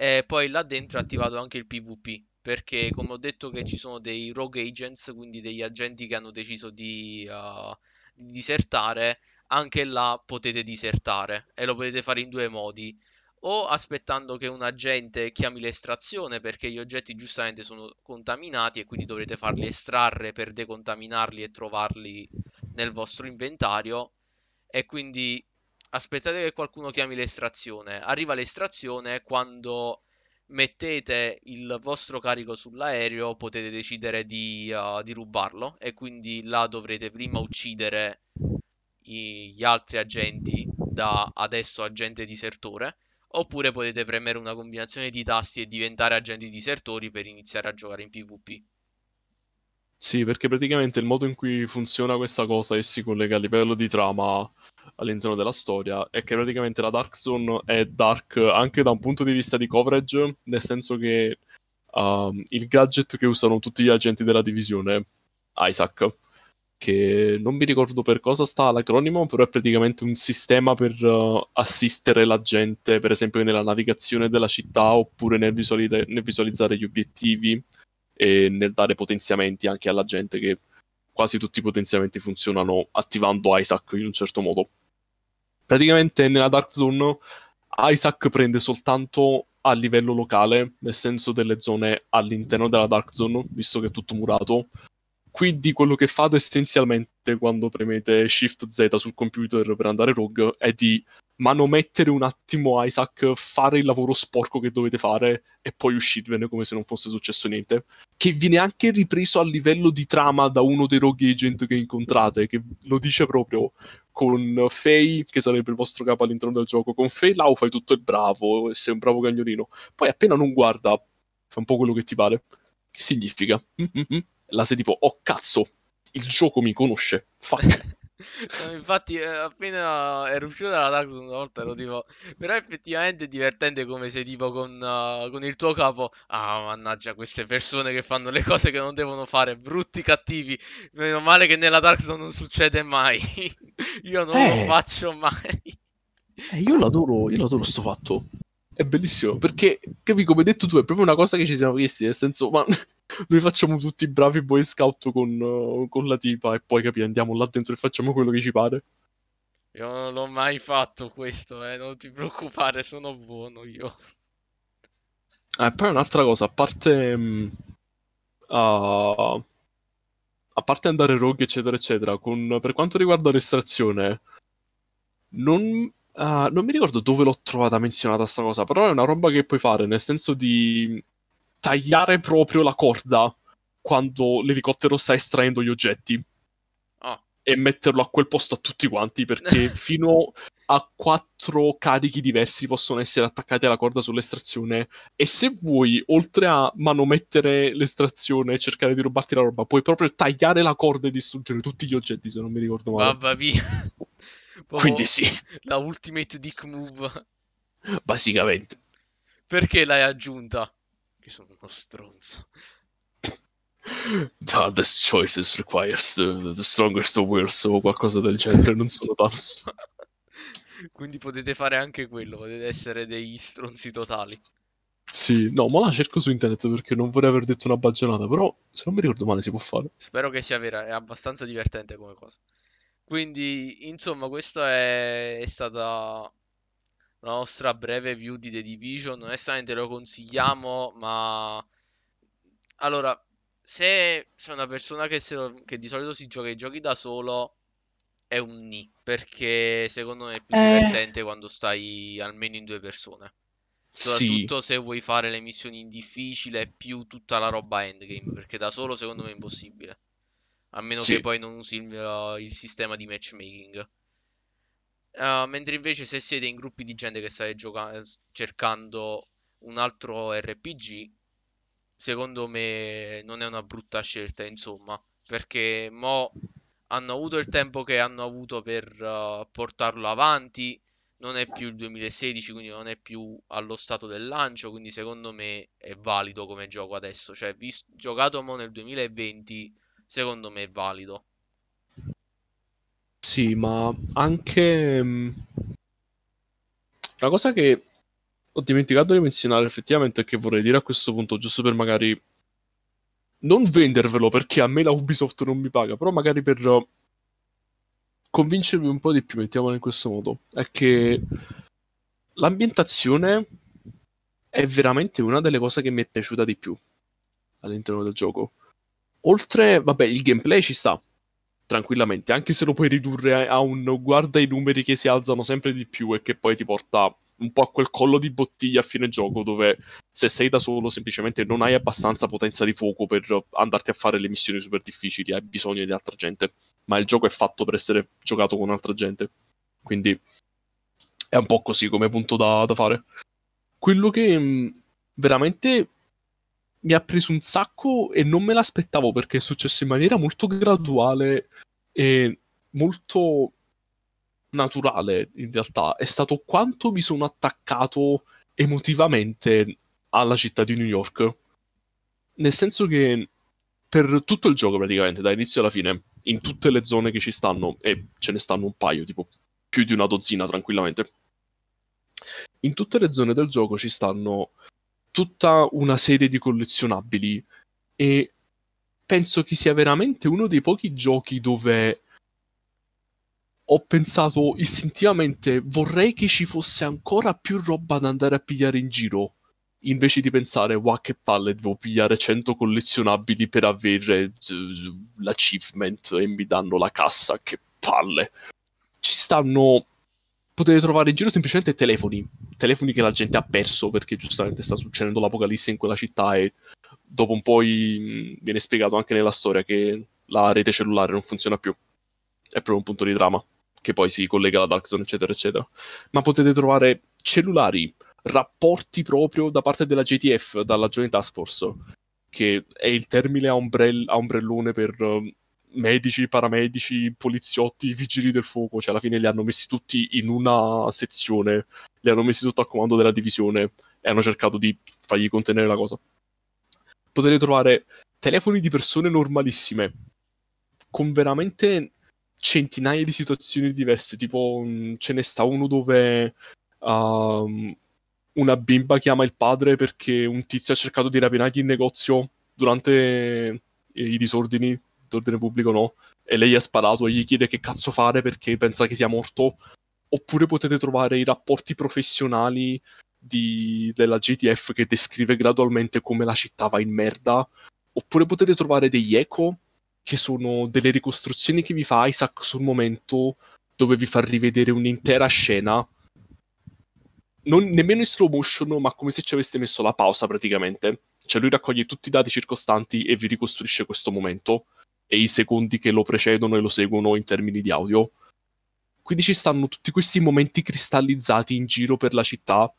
E poi là dentro è attivato anche il PvP, perché come ho detto che ci sono dei rogue agents, quindi degli agenti che hanno deciso di, eh, di disertare, anche là potete disertare e lo potete fare in due modi. O aspettando che un agente chiami l'estrazione perché gli oggetti giustamente sono contaminati e quindi dovrete farli estrarre per decontaminarli e trovarli nel vostro inventario. E quindi aspettate che qualcuno chiami l'estrazione. Arriva l'estrazione quando mettete il vostro carico sull'aereo, potete decidere di, uh, di rubarlo e quindi là dovrete prima uccidere i- gli altri agenti da adesso agente disertore. oppure potete premere una combinazione di tasti e diventare agenti disertori per iniziare a giocare in PvP. Sì, perché praticamente il modo in cui funziona questa cosa e si collega a livello di trama all'interno della storia è che praticamente la Dark Zone è dark anche da un punto di vista di coverage, nel senso che um, il gadget che usano tutti gli agenti della divisione, Isaac, che non mi ricordo per cosa sta l'acronimo, però è praticamente un sistema per uh, assistere la gente, per esempio nella navigazione della città oppure nel, visuali- nel visualizzare gli obiettivi e nel dare potenziamenti anche alla gente che quasi tutti i potenziamenti funzionano attivando Isaac in un certo modo. Praticamente nella Dark Zone Isaac prende soltanto a livello locale, nel senso delle zone all'interno della Dark Zone, visto che è tutto murato. Quindi quello che fate essenzialmente quando premete Shift Z sul computer per andare rogue è di manomettere un attimo Isaac, fare il lavoro sporco che dovete fare e poi uscirvene come se non fosse successo niente. Che viene anche ripreso a livello di trama da uno dei rogue agent che incontrate, che lo dice proprio con Faye, che sarebbe il vostro capo all'interno del gioco. Con Faye là fai tutto il bravo, sei un bravo cagnolino. Poi appena non guarda, fa un po' quello che ti pare. Che significa? Mm-hmm. La sei tipo, oh cazzo, il gioco mi conosce. Fuck. No, infatti, eh, appena ero uscito dalla Dark Zone una volta ero tipo. Però effettivamente è divertente come sei tipo con, uh, con il tuo capo. Ah, mannaggia, queste persone che fanno le cose che non devono fare, brutti cattivi. Meno male che nella Dark Zone non succede mai. io non eh. lo faccio mai. Eh, io l'adoro, io l'adoro sto fatto. È bellissimo perché, capi, come hai detto tu, è proprio una cosa che ci siamo chiesti. Nel senso, ma noi facciamo tutti i bravi boy scout con, uh, con la tipa e poi capi, andiamo là dentro e facciamo quello che ci pare. Io non l'ho mai fatto questo, eh, non ti preoccupare, sono buono io. Eh, poi un'altra cosa, a parte... Um, uh, a parte andare rogue, eccetera, eccetera, con, per quanto riguarda l'estrazione, non, uh, non mi ricordo dove l'ho trovata menzionata sta cosa, però è una roba che puoi fare, nel senso di tagliare proprio la corda quando l'elicottero sta estraendo gli oggetti. Oh. E metterlo a quel posto a tutti quanti, perché fino a quattro carichi diversi possono essere attaccati alla corda sull'estrazione. E se vuoi, oltre a manomettere l'estrazione e cercare di rubarti la roba, puoi proprio tagliare la corda e distruggere tutti gli oggetti, se non mi ricordo male. Mamma mia. Quindi sì. La ultimate dick move. Basicamente. Perché l'hai aggiunta? Io sono uno stronzo. Hardest choices requires the, the strongest of wills o qualcosa del genere, non sono pazzo. Quindi potete fare anche quello, potete essere degli stronzi totali. Sì, no, ma la cerco su internet perché non vorrei aver detto una baggianata, però se non mi ricordo male si può fare. Spero che sia vera, è abbastanza divertente come cosa. Quindi, insomma, questa è, è stata la nostra breve view di The Division. Onestamente lo consigliamo, ma allora, se sei una persona che, lo... che, di solito si gioca i giochi da solo, è un ni. Perché secondo me è più eh... divertente quando stai almeno in due persone. Soprattutto sì. se vuoi fare le missioni in difficile più tutta la roba endgame. Perché da solo secondo me è impossibile. A meno sì. che poi non usi il, il sistema di matchmaking. Uh, mentre invece se siete in gruppi di gente che state giocando, cercando un altro RPG, secondo me non è una brutta scelta, insomma, perché mo hanno avuto il tempo che hanno avuto per uh, portarlo avanti, non è più il 2016, quindi non è più allo stato del lancio, quindi secondo me è valido come gioco adesso, cioè visto, giocato mo nel 2020, secondo me è valido. Sì, ma anche mm, una cosa che ho dimenticato di menzionare effettivamente e che vorrei dire a questo punto, giusto per magari non vendervelo perché a me la Ubisoft non mi paga, però magari per convincervi un po' di più, mettiamolo in questo modo, è che l'ambientazione è veramente una delle cose che mi è piaciuta di più all'interno del gioco. Oltre, vabbè, il gameplay ci sta, tranquillamente, anche se lo puoi ridurre a un guarda i numeri che si alzano sempre di più e che poi ti porta un po' a quel collo di bottiglia a fine gioco dove se sei da solo semplicemente non hai abbastanza potenza di fuoco per andarti a fare le missioni super difficili, hai bisogno di altra gente, ma il gioco è fatto per essere giocato con altra gente. Quindi è un po' così come punto da, da fare. Quello che veramente mi ha preso un sacco e non me l'aspettavo perché è successo in maniera molto graduale e molto naturale in realtà è stato quanto mi sono attaccato emotivamente alla città di New York. Nel senso che per tutto il gioco praticamente, da inizio alla fine, in tutte le zone che ci stanno, e ce ne stanno un paio, tipo più di una dozzina tranquillamente, in tutte le zone del gioco ci stanno tutta una serie di collezionabili e penso che sia veramente uno dei pochi giochi dove ho pensato istintivamente vorrei che ci fosse ancora più roba da andare a pigliare in giro invece di pensare wow che palle devo pigliare 100 collezionabili per avere l'achievement e mi danno la cassa che palle. Ci stanno potete trovare in giro semplicemente telefoni telefoni che la gente ha perso perché giustamente sta succedendo l'apocalisse in quella città e dopo un po' viene spiegato anche nella storia che la rete cellulare non funziona più è proprio un punto di drama che poi si collega alla Dark Zone, eccetera, eccetera. Ma potete trovare cellulari, rapporti proprio da parte della JTF, dalla Joint Task Force, che è il termine a, ombrell- ombrellone per uh, medici, paramedici, poliziotti, vigili del fuoco, cioè alla fine li hanno messi tutti in una sezione, li hanno messi sotto al comando della divisione e hanno cercato di fargli contenere la cosa. Potete trovare telefoni di persone normalissime, con veramente centinaia di situazioni diverse, tipo mm, ce ne sta uno dove um, una bimba chiama il padre perché un tizio ha cercato di rapinargli il negozio durante i disordini d'ordine pubblico no, e lei ha sparato gli chiede che cazzo fare perché pensa che sia morto. Oppure potete trovare i rapporti professionali di, della GTF che descrive gradualmente come la città va in merda. Oppure potete trovare degli eco che sono delle ricostruzioni che vi fa Isaac sul momento dove vi fa rivedere un'intera scena non, nemmeno in slow motion ma come se ci aveste messo la pausa praticamente cioè lui raccoglie tutti i dati circostanti e vi ricostruisce questo momento e i secondi che lo precedono e lo seguono in termini di audio quindi ci stanno tutti questi momenti cristallizzati in giro per la città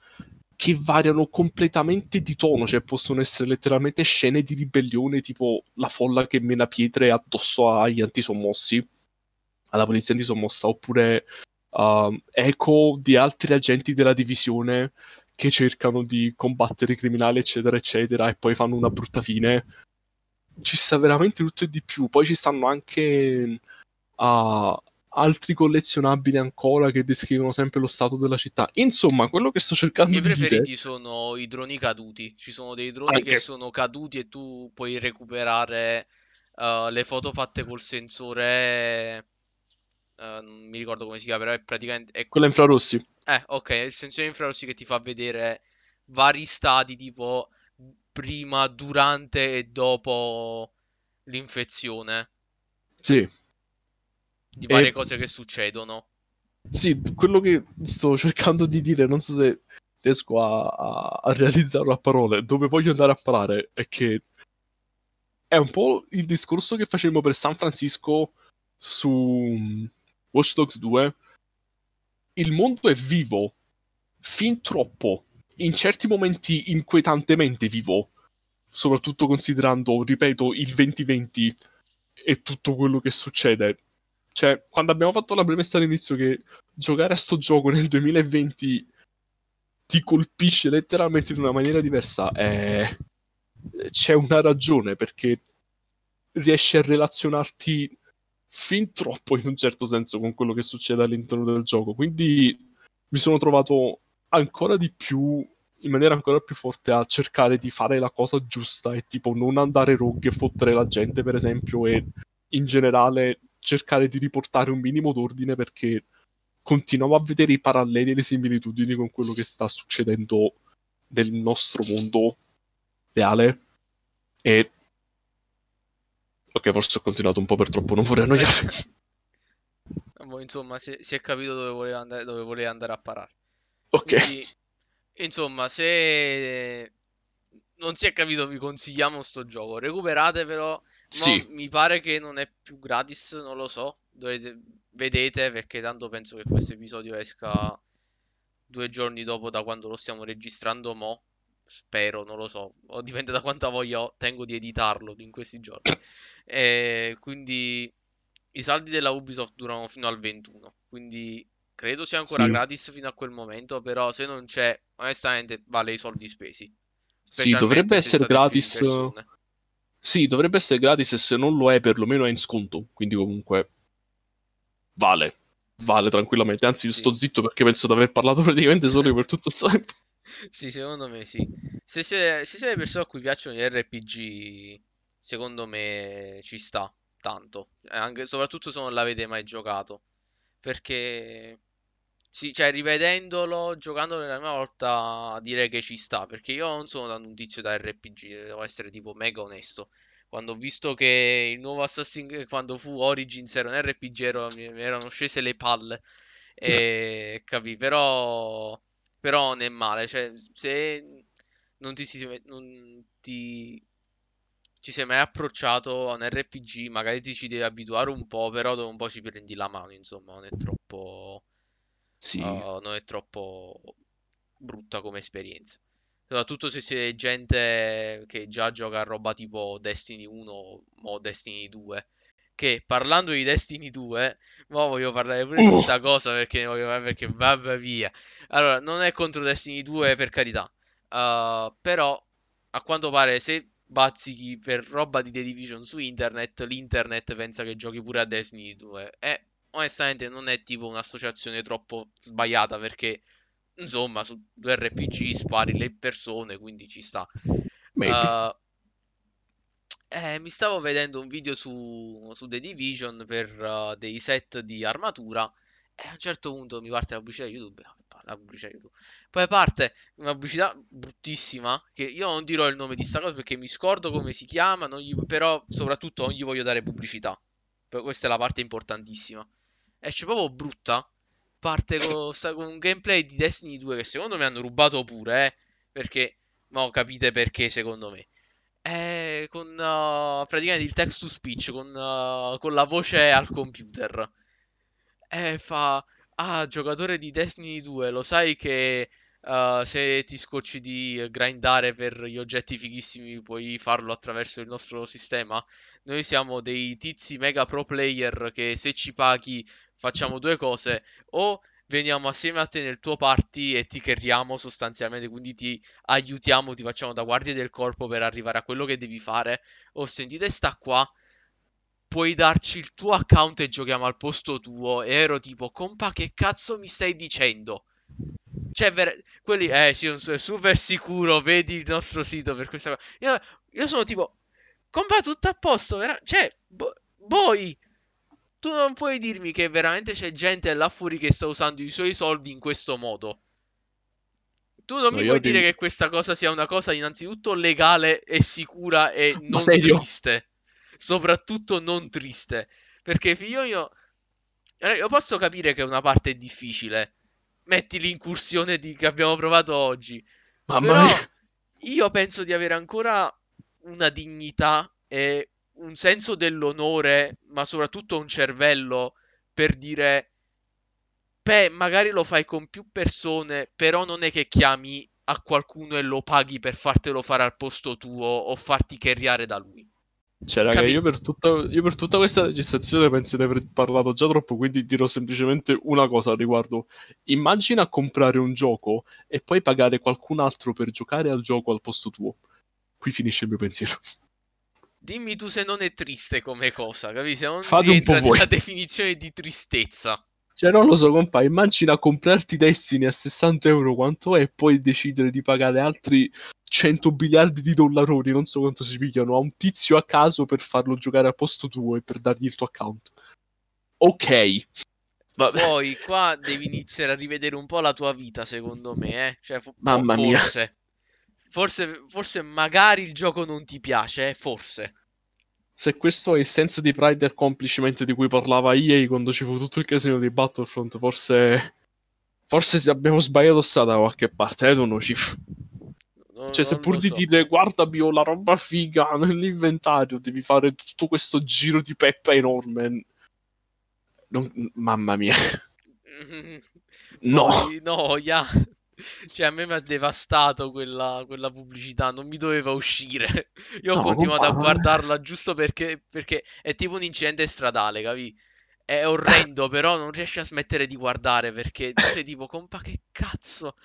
che variano completamente di tono, cioè possono essere letteralmente scene di ribellione, tipo la folla che mena pietre addosso agli antisommossi, alla polizia antisommossa, oppure uh, eco di altri agenti della divisione che cercano di combattere i criminali, eccetera, eccetera, e poi fanno una brutta fine. Ci sta veramente tutto e di più. Poi ci stanno anche uh, altri collezionabili ancora che descrivono sempre lo stato della città. Insomma, quello che sto cercando di dire... I miei preferiti sono i droni caduti. Ci sono dei droni Anche... che sono caduti e tu puoi recuperare uh, le foto fatte col sensore... Uh, non mi ricordo come si chiama, però è praticamente... È... Quella infrarossi. Eh, ok, il sensore infrarossi che ti fa vedere vari stati tipo prima, durante e dopo l'infezione. Sì di varie e... cose che succedono. Sì, quello che sto cercando di dire, non so se riesco a, a, a realizzarlo a parole, dove voglio andare a parare è che è un po' il discorso che facemmo per San Francisco su mm, Watch Dogs 2. Il mondo è vivo, fin troppo, in certi momenti inquietantemente vivo, soprattutto considerando, ripeto, il 2020 e tutto quello che succede cioè, quando abbiamo fatto la premessa all'inizio che giocare a sto gioco nel 2020 ti colpisce letteralmente in una maniera diversa, è... c'è una ragione perché riesci a relazionarti fin troppo in un certo senso con quello che succede all'interno del gioco. Quindi mi sono trovato ancora di più in maniera ancora più forte a cercare di fare la cosa giusta e tipo non andare rogue e fottere la gente per esempio e in generale cercare di riportare un minimo d'ordine perché continuiamo a vedere i paralleli e le similitudini con quello che sta succedendo nel nostro mondo reale. E ok forse ho continuato un po' per troppo non vorrei annoiare. Insomma si, si, è capito dove voleva, andare, dove voleva andare a parare ok Quindi, insomma se non si è capito vi consigliamo sto gioco recuperatevelo sì. mi pare che non è più gratis, non lo so. Dovete, vedete perché tanto penso che questo episodio esca due giorni dopo da quando lo stiamo registrando mo. Spero, non lo so. O dipende da quanta voglia ho, tengo di editarlo in questi giorni. E quindi i saldi della Ubisoft durano fino al 21. Quindi credo sia ancora Sì. gratis fino a quel momento. Però se non c'è, onestamente vale i soldi spesi. Sì, dovrebbe se essere gratis. persone. Sì, dovrebbe essere gratis e se non lo è perlomeno è in sconto. Quindi comunque vale. Vale tranquillamente. Anzi, Sì. sto zitto perché penso di aver parlato praticamente solo per tutto questo tempo. Sì, secondo me sì. Se siete, se siete persone a cui piacciono gli RPG, secondo me ci sta tanto. Eh, Anche, soprattutto se non l'avete mai giocato. Perché, sì, cioè, rivedendolo, giocandolo la prima volta, direi che ci sta. Perché io non sono tanto un tizio da RPG, devo essere tipo mega onesto. Quando ho visto che il nuovo Assassin's Creed, quando fu Origins era un RPG, ero- mi, erano scese le palle. E capì, però, però non è male. Cioè, se non ti, si- non ti ci sei mai approcciato a un RPG, magari ti ci devi abituare un po', però dopo un po' ci prendi la mano, insomma, non è troppo, Sì. uh, non è troppo brutta come esperienza. Soprattutto se siete gente che già gioca a roba tipo Destiny 1 o Destiny 2. Che parlando di Destiny 2, ma voglio parlare pure di Uh. questa cosa perché perché va via. Allora, non è contro Destiny 2 per carità. Uh, però a quanto pare se bazzichi per roba di The Division su internet, l'internet pensa che giochi pure a Destiny 2. E onestamente non è tipo un'associazione troppo sbagliata perché insomma su due RPG spari le persone, quindi ci sta. Uh, eh, mi stavo vedendo un video su, su The Division per uh, dei set di armatura e a un certo punto mi parte la pubblicità di YouTube. ah, La pubblicità di YouTube. Poi parte una pubblicità bruttissima che io non dirò il nome di sta cosa perché mi scordo come si chiama, gli- però soprattutto non gli voglio dare pubblicità. Questa è la parte importantissima. Esce proprio brutta. Parte con, un gameplay di Destiny 2 che secondo me hanno rubato pure, eh. Perché, ma capite perché secondo me. Eh, con uh, praticamente il text to speech, con, uh, con la voce al computer. E fa, ah, giocatore di Destiny 2, lo sai che uh, se ti scocci di grindare per gli oggetti fighissimi puoi farlo attraverso il nostro sistema? Noi siamo dei tizi mega pro player che se ci paghi facciamo due cose, o veniamo assieme a te nel tuo party e ti carriamo sostanzialmente, quindi ti aiutiamo, ti facciamo da guardia del corpo per arrivare a quello che devi fare, o sentite sta qua, puoi darci il tuo account e giochiamo al posto tuo, e ero tipo, compa, che cazzo mi stai dicendo? Cioè, ver- quelli, eh sì, sono super sicuro, vedi il nostro sito per questa cosa. Io, io sono tipo, compa, tutto a posto, vera- cioè, voi, tu non puoi dirmi che veramente c'è gente là fuori che sta usando i suoi soldi in questo modo. Tu non No, mi puoi ti- dire che questa cosa sia una cosa innanzitutto legale e sicura e non triste. Soprattutto non triste. Perché figlio io... Eh, Io posso capire che una parte è difficile. Metti l'incursione di... che abbiamo provato oggi. Mamma Però mia. io penso di avere ancora una dignità e un senso dell'onore, ma soprattutto un cervello per dire, beh, magari lo fai con più persone, però non è che chiami a qualcuno e lo paghi per fartelo fare al posto tuo o farti carriare da lui. Cioè, raga, io per, tutta, io per tutta questa registrazione penso di aver parlato già troppo, quindi dirò semplicemente una cosa al riguardo. Immagina comprare un gioco e poi pagare qualcun altro per giocare al gioco al posto tuo. Qui finisce il mio pensiero. Dimmi tu se non è triste come cosa, capisci? Se non Fate un po' voi. nella definizione di tristezza. Cioè, non lo so, compa, immagina comprarti Destiny a 60 euro quanto è e poi decidere di pagare altri 100 miliardi di dollaroni, non so quanto si pigliano, a un tizio a caso per farlo giocare al posto tuo e per dargli il tuo account. Ok. Vabbè. Poi qua devi iniziare a rivedere un po' la tua vita, secondo me, eh. Cioè, Mamma fo- mia. Forse. Forse, magari il gioco non ti piace, eh, forse. Se questo è il senso di pride e accomplishment di cui parlava EA quando ci fu tutto il casino di Battlefront, forse... Forse se abbiamo sbagliato strada da qualche parte, eh, non Chief. Non- Cioè, se pur di so. dire guardami ho la roba figa nell'inventario, devi fare tutto questo giro di peppa enorme. Non- Mamma mia. No. Poi, no, ya. Cioè, a me mi ha devastato quella, quella pubblicità, non mi doveva uscire. Io ho No, continuato a guardarla giusto perché, perché è tipo un incidente stradale, capi? È orrendo, però non riesci a smettere di guardare perché tu sei tipo, compa, che cazzo?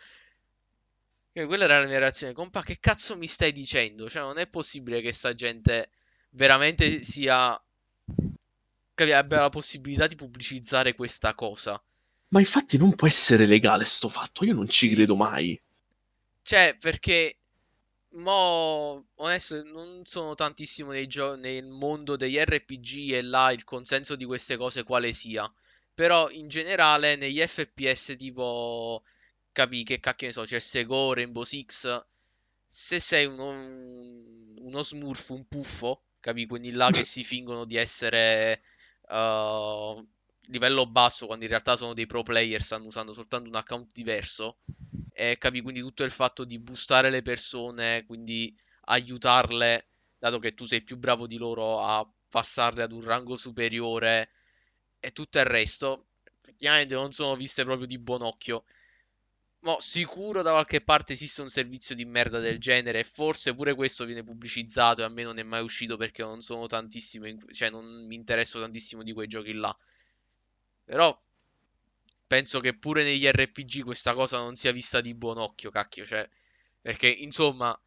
E quella era la mia reazione, compa, che cazzo mi stai dicendo? Cioè, non è possibile che sta gente veramente sia... capi- abbia la possibilità di pubblicizzare questa cosa. Ma infatti non può essere legale sto fatto, io non ci credo mai. Cioè, perché mo, onesto, non sono tantissimo gio- nel mondo degli RPG e là il consenso di queste cose quale sia. Però in generale negli FPS tipo, capi che cacchio ne so, c'è Sego, Rainbow Six, se sei uno, uno smurf, un puffo, capi, quelli là che si fingono di essere uh, livello basso quando in realtà sono dei pro player, stanno usando soltanto un account diverso e capi quindi tutto il fatto di boostare le persone, quindi aiutarle, dato che tu sei più bravo di loro a passarle ad un rango superiore e tutto il resto, effettivamente non sono viste proprio di buon occhio. Mo, sicuro da qualche parte esiste un servizio di merda del genere e forse pure questo viene pubblicizzato e a me non è mai uscito perché non sono tantissimo, in- cioè non mi interesso tantissimo di quei giochi là. Però penso che pure negli RPG questa cosa non sia vista di buon occhio, cacchio, cioè, perché insomma,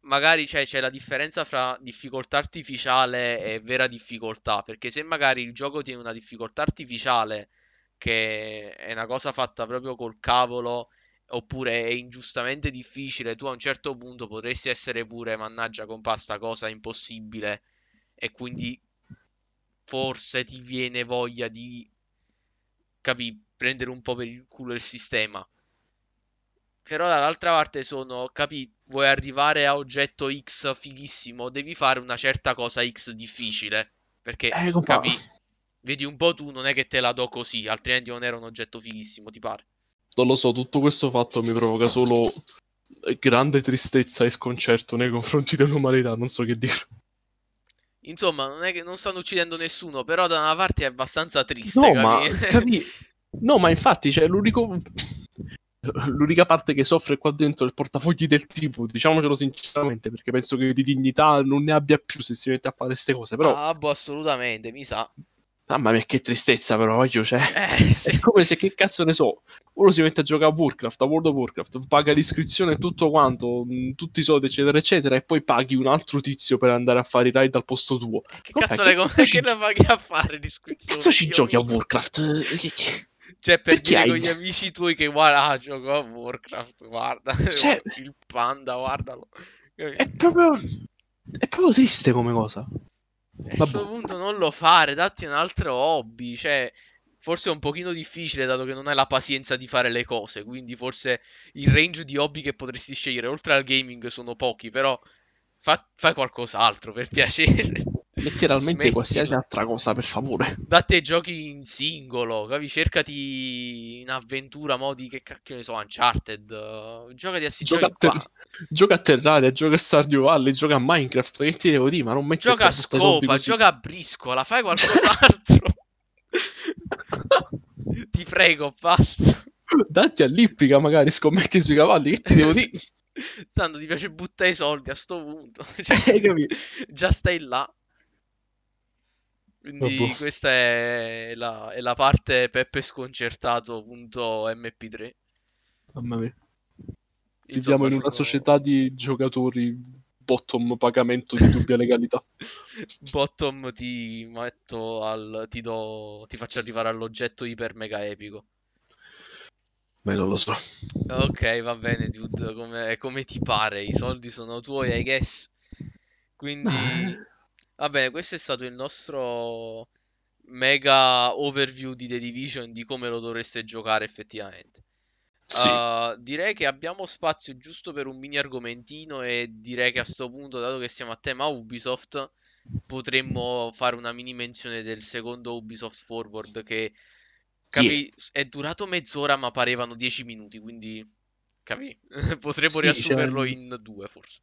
magari c'è, c'è la differenza fra difficoltà artificiale e vera difficoltà, perché se magari il gioco tiene una difficoltà artificiale che è una cosa fatta proprio col cavolo, oppure è ingiustamente difficile, tu a un certo punto potresti essere pure, mannaggia, compa, sta cosa impossibile, e quindi forse ti viene voglia di, capì, prendere un po' per il culo il sistema. Però dall'altra parte sono, capì, vuoi arrivare a oggetto X fighissimo, devi fare una certa cosa X difficile. Perché, Eh, capì, vedi un po' tu, non è che te la do così, altrimenti non era un oggetto fighissimo, ti pare? non lo so, tutto questo fatto mi provoca solo grande tristezza e sconcerto nei confronti dell'umanità, non so che dire. Insomma, non è che non stanno uccidendo nessuno, però da una parte è abbastanza triste, No, ma capì? capi... No, ma infatti, cioè, l'unico... L'unica parte che soffre qua dentro è il portafogli del tipo, diciamocelo sinceramente, perché penso che di dignità non ne abbia più se si mette a fare queste cose, però... Ah, boh, assolutamente, mi sa. Mamma mia, che tristezza però, io, cioè... Eh, sì. È come se, che cazzo ne so, uno si mette a giocare a Warcraft, a World of Warcraft, paga l'iscrizione e tutto quanto, mh, tutti i soldi, eccetera, eccetera, e poi paghi un altro tizio per andare a fare i raid al posto tuo. Eh, Che Com'è, cazzo che le che ci- paghi a fare l'iscrizione? cazzo ci giochi a. Warcraft? Eh, Cioè, per Perché dire hai- con gli amici tuoi che guarda, ah, gioco a Warcraft, guarda, Cioè- il panda, guardalo. È proprio... È proprio triste come cosa. A Vabbè. questo punto non lo fare, datti un altro hobby, cioè, forse è un pochino difficile dato che non hai la pazienza di fare le cose, quindi forse il range di hobby che potresti scegliere oltre al gaming sono pochi, però fa- fai qualcos'altro per piacere. Letteralmente Smettila. qualsiasi altra cosa, per favore. Ai giochi in singolo, capi? Cercati un'avventura, modi che cacchio ne so, Uncharted. uh, giocati a sti Gioca giochi. Ter- gioca a Terraria, gioca a Stardew Valley, gioca a Minecraft, che ti devo dire? Ma non metti Gioca a scopa, gioca a briscola, fai qualcos'altro. Ti prego, basta. Datti all'ippica magari, scommetti sui cavalli, che ti devo dire? Tanto ti piace buttare i soldi a sto punto. Cioè, già stai là. Quindi Vabbè. questa è la, è la parte Peppe sconcertato.mp3. Mamma mia. Viviamo in una sono- società di giocatori bottom pagamento di dubbia legalità. Bottom ti metto al ti do ti faccio arrivare all'oggetto iper mega epico. Beh, non lo so. Ok, va bene, dude, come, come ti pare, i soldi sono tuoi, I guess. Quindi Va bene, questo è stato il nostro mega overview di The Division di come lo dovreste giocare effettivamente. Sì. Uh, direi che abbiamo spazio giusto per un mini argomentino e direi che a sto punto, dato che siamo a tema Ubisoft, potremmo fare una mini menzione del secondo Ubisoft Forward che capì, è durato mezz'ora ma parevano 10 minuti, quindi capì, potremmo Sì, riassumerlo cioè- in due forse.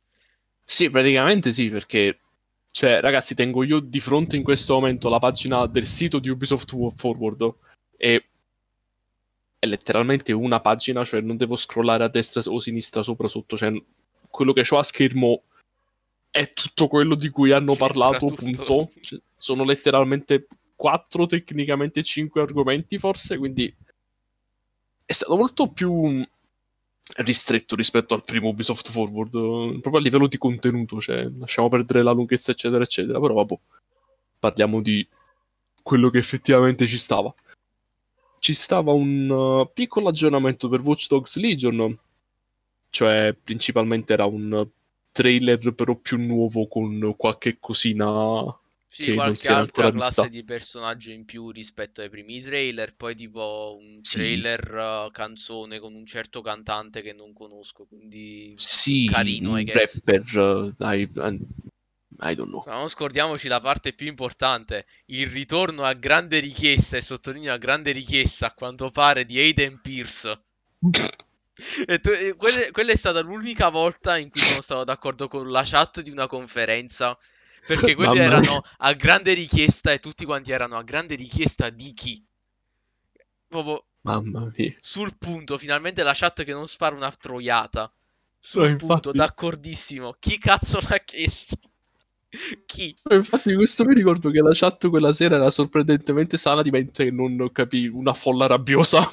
Sì, praticamente sì, perché... Cioè, ragazzi, tengo io di fronte in questo momento la pagina del sito di Ubisoft Forward e è letteralmente una pagina, cioè non devo scrollare a destra o a sinistra, sopra, sotto, cioè quello che ho a schermo è tutto quello di cui hanno parlato, punto. Cioè, sono letteralmente quattro, tecnicamente cinque argomenti, forse, quindi è stato molto più ristretto rispetto al primo Ubisoft Forward, eh, proprio a livello di contenuto, cioè lasciamo perdere la lunghezza, eccetera, eccetera, però vabbè, parliamo di quello che effettivamente ci stava. Ci stava un uh, piccolo aggiornamento per Watch Dogs Legion, cioè principalmente era un trailer però più nuovo con qualche cosina Sì, che qualche altra classe vista. di personaggio in più rispetto ai primi trailer, poi tipo un Sì. trailer uh, canzone con un certo cantante che non conosco, quindi Sì, carino, I guess. rapper, uh, I, I don't know. Ma non scordiamoci la parte più importante, il ritorno a grande richiesta, e sottolineo a grande richiesta, a quanto pare, di Aiden Pierce. Tu- quelle- quella è stata l'unica volta in cui sono stato d'accordo con la chat di una conferenza, perché quelli Mamma mia. erano a grande richiesta e tutti quanti erano a grande richiesta di chi? Proprio Mamma mia. sul punto, finalmente la chat che non spara una troiata. Sul No, punto, infatti. d'accordissimo. Chi cazzo l'ha chiesto? Chi? Eh, Infatti, questo mi ricordo che la chat quella sera era sorprendentemente sana di mente e non capì una folla rabbiosa.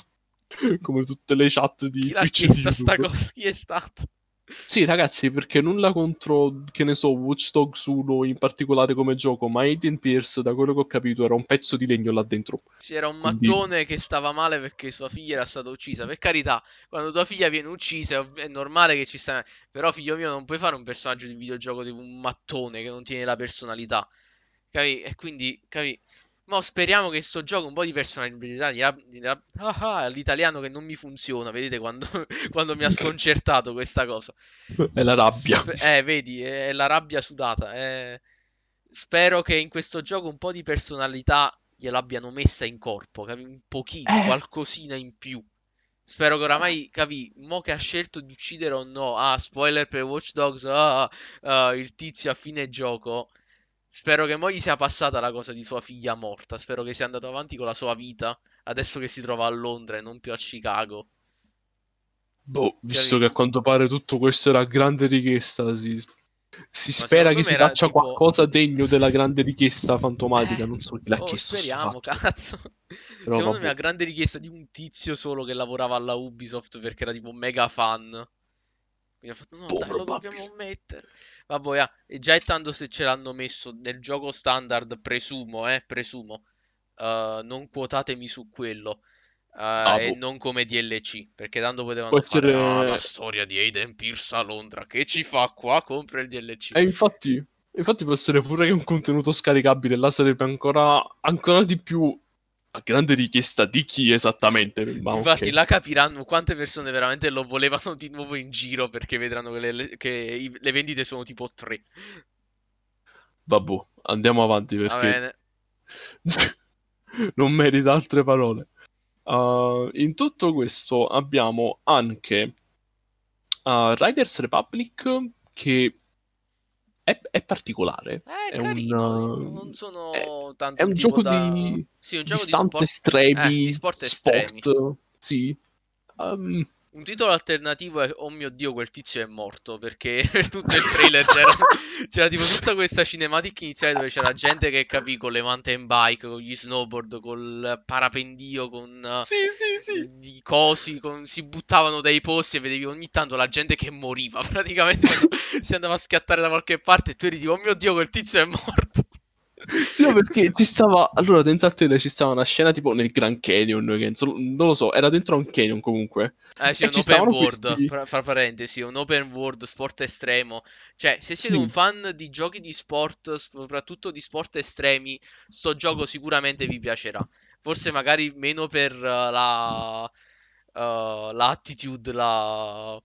Come tutte le chat di Chi l'ha Twitch chiesta di sta cosa? Chi è stato? Sì, ragazzi, perché nulla contro, che ne so, Watch Dogs 1 in particolare come gioco, ma Aiden Pierce, da quello che ho capito, era un pezzo di legno là dentro. C'era un Quindi- mattone che stava male perché sua figlia era stata uccisa. Per carità, quando tua figlia viene uccisa è normale che ci sta. Però, figlio mio, non puoi fare un personaggio di videogioco tipo un mattone che non tiene la personalità. Capi? E quindi, capi? Mo speriamo che sto gioco un po' di personalità. gli ab- Ah, ah, l'italiano che non mi funziona. Vedete quando, quando mi ha sconcertato questa cosa. È la rabbia. Eh, vedi, è la rabbia sudata. eh. Spero che in questo gioco un po' di personalità gliel'abbiano messa in corpo, capi? Un pochino, Eh. qualcosina in più. Spero che oramai, capi, mo che ha scelto di uccidere o no, ah, spoiler per Watch Dogs, ah, ah, il tizio a fine gioco. Spero che mo gli sia passata la cosa di sua figlia morta. Spero che sia andato avanti con la sua vita, adesso che si trova a Londra e non più a Chicago. Boh, visto che a quanto pare tutto questo era grande richiesta, si, si spera secondo che me si faccia tipo- qualcosa degno della grande richiesta fantomatica. Eh, Non so chi l'ha oh, chiesto. sto speriamo, cazzo. Secondo me vabbè. a grande richiesta di un tizio solo che lavorava alla Ubisoft perché era tipo mega fan. Quindi ha fatto, no, Boh, dai, lo dobbiamo mettere. Vabbè, ah, e già è tanto se ce l'hanno messo nel gioco standard, presumo, eh, presumo. Uh, non quotatemi su quello. Uh, e boh. non come DLC, perché tanto potevano Può fare essere- "Ah, la storia di Aiden Pierce a Londra. Che ci fa qua? Compra il DLC. E infatti, infatti può essere pure che un contenuto scaricabile là sarebbe ancora, ancora di più a grande richiesta di chi esattamente. Ma Infatti, ok. là capiranno quante persone veramente lo volevano di nuovo in giro perché vedranno che le, che i- le vendite sono tipo 3. Vabbè, andiamo avanti Va perché bene. non merita altre parole. Uh, in tutto questo abbiamo anche uh, Riders Republic che è, è particolare. È, È un, carino. uh, non sono è- tanto È un gioco da... di, Sì, un gioco di sport. estremi, Eh, di sport estremi. sport, sì. Um, Un titolo alternativo è Oh mio Dio, quel tizio è morto. Perché per tutto il trailer c'era, c'era tipo tutta questa cinematic iniziale dove c'era gente che capì con le mountain bike, con gli snowboard, col parapendio, con sì, sì, sì. di cosi, con- si buttavano dai posti e vedevi ogni tanto la gente che moriva. Praticamente si andava a schiattare da qualche parte e tu eri tipo, oh mio Dio, quel tizio è morto. Sì, no, perché ci stava. Allora, dentro al trailer ci stava una scena tipo nel Grand Canyon. Non lo so, era dentro un canyon comunque. Eh sì, E un open world, questi- fra, fra parentesi, un open world, sport estremo. Cioè, se siete Sì. un fan di giochi di sport, soprattutto di sport estremi, sto gioco sicuramente vi piacerà. Forse magari meno per uh, la uh, l'attitude, la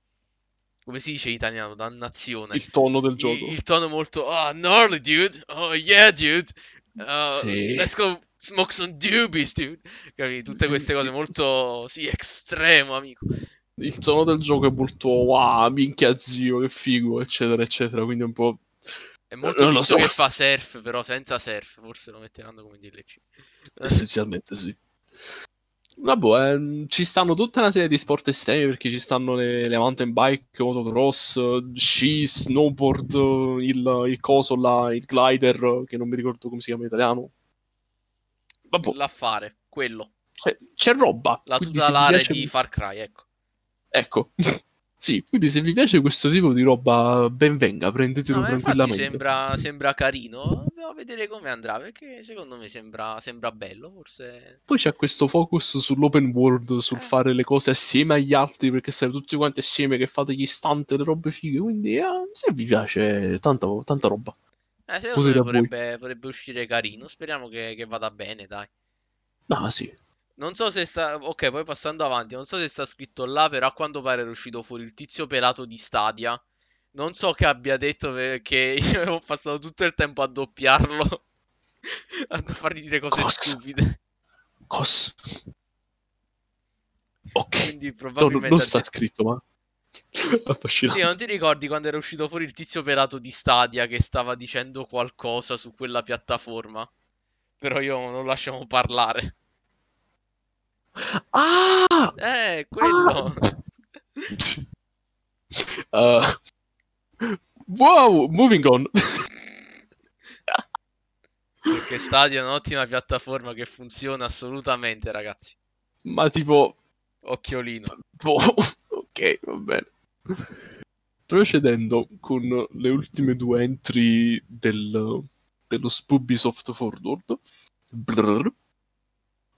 come si dice in italiano, dannazione. Il tono del Il, gioco. il tono molto ah gnarly dude. Oh yeah dude. Uh, Sì. Let's go smoke some doobies dude. Capi? Tutte queste cose molto sì, estremo, amico. Il tono del gioco è molto. Wow, minchia zio, che figo, eccetera, eccetera. Quindi un po'. È molto non so. che fa surf, però senza surf, forse lo metteranno come DLC. Essenzialmente sì. Vabbè, eh, ci stanno tutta una serie di sport estremi perché ci stanno le, le mountain bike, motocross, sci, snowboard, il, il coso là, il glider, che non mi ricordo come si chiama in italiano. Vabbè. L'affare, quello. C'è, c'è roba. La tutelare piace... di Far Cry, ecco. Ecco. Sì, quindi se vi piace questo tipo di roba, ben venga, prendetelo no, tranquillamente. Sembra, sembra carino, dobbiamo vedere come andrà, perché secondo me sembra, sembra bello, forse... Poi c'è questo focus sull'open world, sul eh. fare le cose assieme agli altri, perché state tutti quanti assieme che fate gli stunt e le robe fighe, quindi eh, se vi piace, tanta, tanta roba. Eh, secondo me potrebbe, potrebbe, uscire carino, speriamo che, che vada bene, dai. Ah, sì. Non so se sta. Ok, poi passando avanti, non so se sta scritto là, però a quanto pare è uscito fuori il tizio pelato di Stadia. Non so che abbia detto che io avevo passato tutto il tempo a doppiarlo. a fargli dire cose Cos. stupide. Cos. Ok. Quindi probabilmente. No, non sta scritto, ma. sì, non ti ricordi quando era uscito fuori il tizio pelato di Stadia che stava dicendo qualcosa su quella piattaforma? Però io non lasciamo parlare. Ah! Eh, quello. Ah. Uh, wow, moving on. Perché Stadia è un'ottima piattaforma che funziona assolutamente, ragazzi. Ma tipo... Occhiolino. Boh, ok, va bene. Procedendo con le ultime due entry del, dello Spoobisoft Forward, Brrr,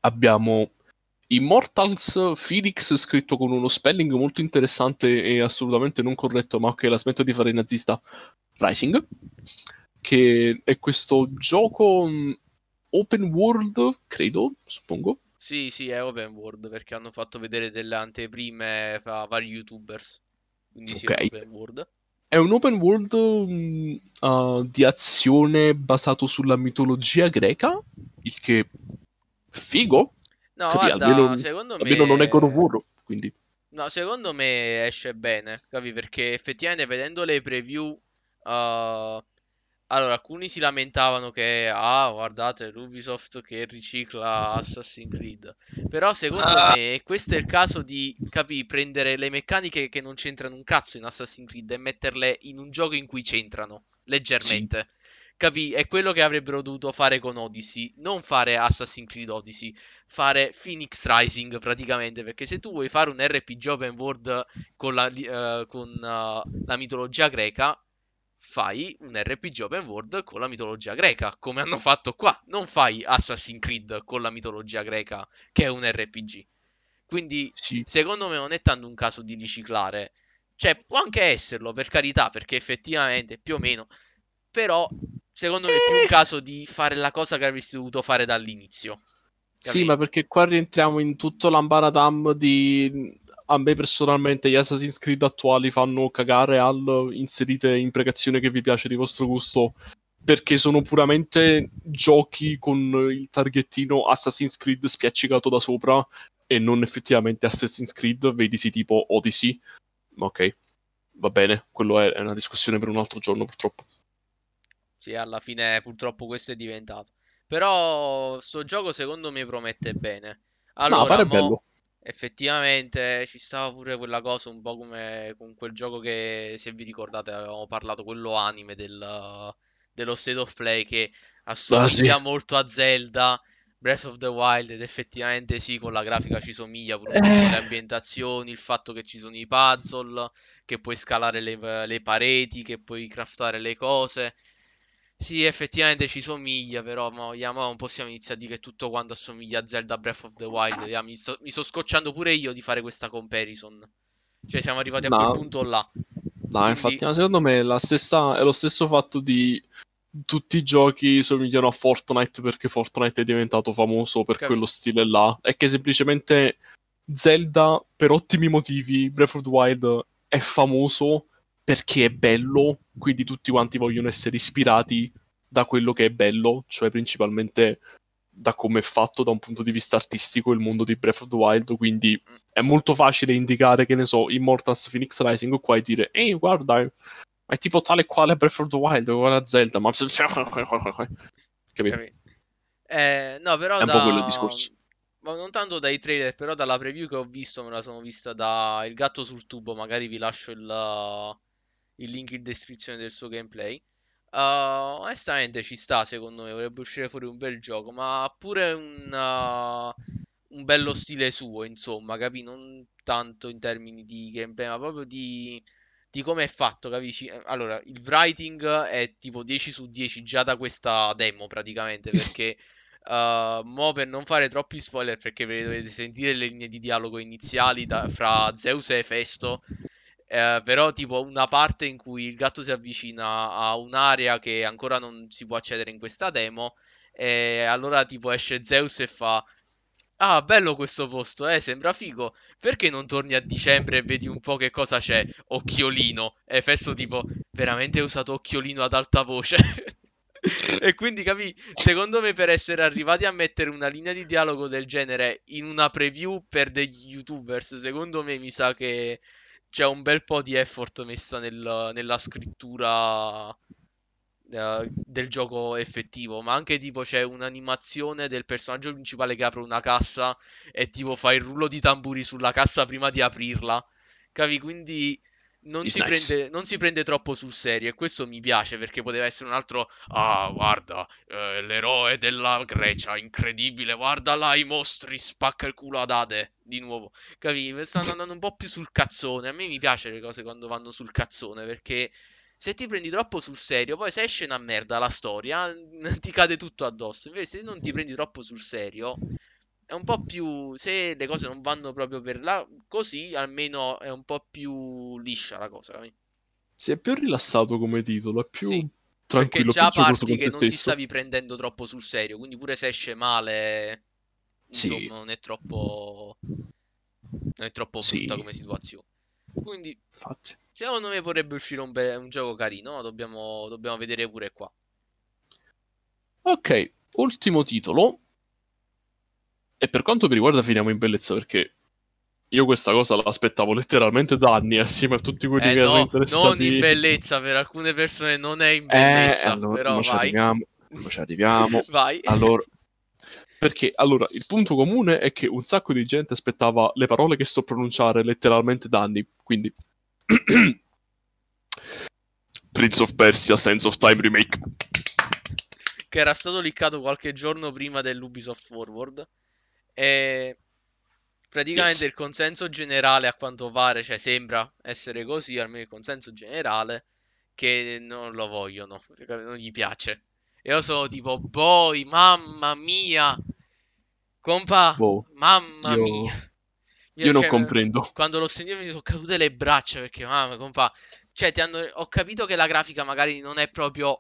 abbiamo Immortals Felix scritto con uno spelling molto interessante e assolutamente non corretto, ma ok, la smetto di fare nazista. Rising, che è questo gioco mm, open world, credo, suppongo. Sì, sì, è open world perché hanno fatto vedere delle anteprime a vari youtubers. Quindi sì, okay. è open world. È un open world uh, di azione basato sulla mitologia greca, il che figo, No, Capì? guarda, almeno, secondo almeno me... non è God of War, quindi... No, secondo me esce bene, capi? Perché effettivamente vedendo le preview... Uh... Allora, alcuni si lamentavano che, ah, guardate, l'Ubisoft che ricicla Assassin's Creed. Però secondo ah. me questo è il caso di, capi, prendere le meccaniche che non c'entrano un cazzo in Assassin's Creed e metterle in un gioco in cui c'entrano, leggermente. Capì? È quello che avrebbero dovuto fare con Odyssey. Non fare Assassin's Creed Odyssey, fare Phoenix Rising praticamente. Perché se tu vuoi fare un RPG open world con la, uh, con, uh, la mitologia greca, fai un RPG open world con la mitologia greca, come hanno fatto qua. Non fai Assassin's Creed con la mitologia greca, che è un RPG. Quindi, sì. secondo me, non è tanto un caso di riciclare. Cioè, può anche esserlo, per carità, perché effettivamente più o meno. Però Secondo me è più un eh. caso di fare la cosa che avresti dovuto fare dall'inizio. Capì? Sì, ma perché qua rientriamo in tutto l'ambaratam di... A me personalmente gli Assassin's Creed attuali fanno cagare al inserite imprecazione che vi piace di vostro gusto perché sono puramente giochi con il targettino Assassin's Creed spiaccicato da sopra e non effettivamente Assassin's Creed, vedisi tipo Odyssey. Ok, va bene, quello è una discussione per un altro giorno purtroppo. Sì, alla fine purtroppo questo è diventato. Però sto gioco secondo me promette bene. Allora, no, mo. Effettivamente ci stava pure quella cosa un po' come con quel gioco che se vi ricordate avevamo parlato, quello anime del, dello State of Play che assomiglia ah, sì. molto a Zelda. Breath of the Wild ed effettivamente sì, con la grafica ci somiglia pure eh. le ambientazioni, il fatto che ci sono i puzzle, che puoi scalare le, le pareti, che puoi craftare le cose. Sì, effettivamente ci somiglia, però mo, Yamaha non possiamo iniziare a dire che tutto quanto assomiglia a Zelda Breath of the Wild. Ya, mi, sto, mi, sto, scocciando pure io di fare questa comparison. Cioè, siamo arrivati a quel punto là. No, Quindi... infatti, ma secondo me è, stessa, è lo stesso fatto di tutti i giochi somigliano a Fortnite perché Fortnite è diventato famoso per Capito. quello stile là. È che semplicemente Zelda, per ottimi motivi, Breath of the Wild è famoso perché è bello, quindi tutti quanti vogliono essere ispirati da quello che è bello, cioè principalmente da come è fatto da un punto di vista artistico il mondo di Breath of the Wild, quindi è molto facile indicare, che ne so, Immortals Phoenix Rising qua e dire ehi guarda, è tipo tale quale Breath of the Wild, uguale a Zelda, ma... Capito? Eh, no, però è un da... po' quello il discorso ma non tanto dai trailer, però dalla preview che ho visto, me la sono vista da Il gatto sul tubo, magari vi lascio il, il link in descrizione del suo gameplay. Uh, onestamente ci sta, secondo me, vorrebbe uscire fuori un bel gioco, ma pure un, uh, un bello stile suo, insomma, capi? Non tanto in termini di gameplay, ma proprio di, di come è fatto, capisci? Allora, il writing è tipo 10 su 10 già da questa demo, praticamente, perché... Uh, mo per non fare troppi spoiler, perché dovete sentire le linee di dialogo iniziali da, fra Zeus e Festo. Eh, però tipo una parte in cui il gatto si avvicina a un'area che ancora non si può accedere in questa demo e allora tipo esce Zeus e fa Ah, bello questo posto, eh, sembra figo. Perché non torni a dicembre e vedi un po' che cosa c'è? Occhiolino. E Festo tipo, veramente hai usato occhiolino ad alta voce. e quindi capì, secondo me per essere arrivati a mettere una linea di dialogo del genere in una preview per degli youtubers, secondo me mi sa che c'è un bel po' di effort messa nel, nella scrittura uh, del gioco effettivo, ma anche tipo c'è un'animazione del personaggio principale che apre una cassa e tipo fa il rullo di tamburi sulla cassa prima di aprirla. Capi? Quindi non si, prende, non si, prende, troppo sul serio e questo mi piace perché poteva essere un altro ah guarda eh, l'eroe della Grecia incredibile guarda là i mostri spacca il culo ad Ade di nuovo. Capi stanno andando un po' più sul cazzone a me mi piace le cose quando vanno sul cazzone perché se ti prendi troppo sul serio poi se esce una merda la storia ti cade tutto addosso invece se non ti prendi troppo sul serio è un po' più. Se le cose non vanno proprio per là, così almeno è un po' più liscia la cosa. Capi? Si è più rilassato come titolo, è più sì, tranquillo. Perché già parti che non stesso. ti stavi prendendo troppo sul serio, quindi pure se esce male, insomma, sì. non è troppo. Non è troppo brutta sì. come situazione. Quindi, Infatti. secondo me potrebbe uscire un, be- un gioco carino. Dobbiamo, dobbiamo vedere pure qua. Ok, ultimo titolo e per quanto mi riguarda finiamo in bellezza perché io questa cosa l'aspettavo letteralmente da anni assieme a tutti quelli eh che no, erano interessati. Non in bellezza, per alcune persone non è in eh, bellezza, eh, allora, però vai. Ci arriviamo, ci arriviamo. vai. Allora, perché allora il punto comune è che un sacco di gente aspettava le parole che sto pronunciare letteralmente da anni, quindi Prince of Persia Sense of Time Remake che era stato liccato qualche giorno prima dell'Ubisoft Forward e praticamente yes. il consenso generale a quanto pare, cioè sembra essere così, almeno il consenso generale, che non lo vogliono, non gli piace. E io sono tipo, boy, mamma mia, compa, boh, mamma io... mia. Io, io non cioè, comprendo. Quando l'ho sentito mi sono cadute le braccia perché, mamma, compa, cioè, hanno... ho capito che la grafica magari non è proprio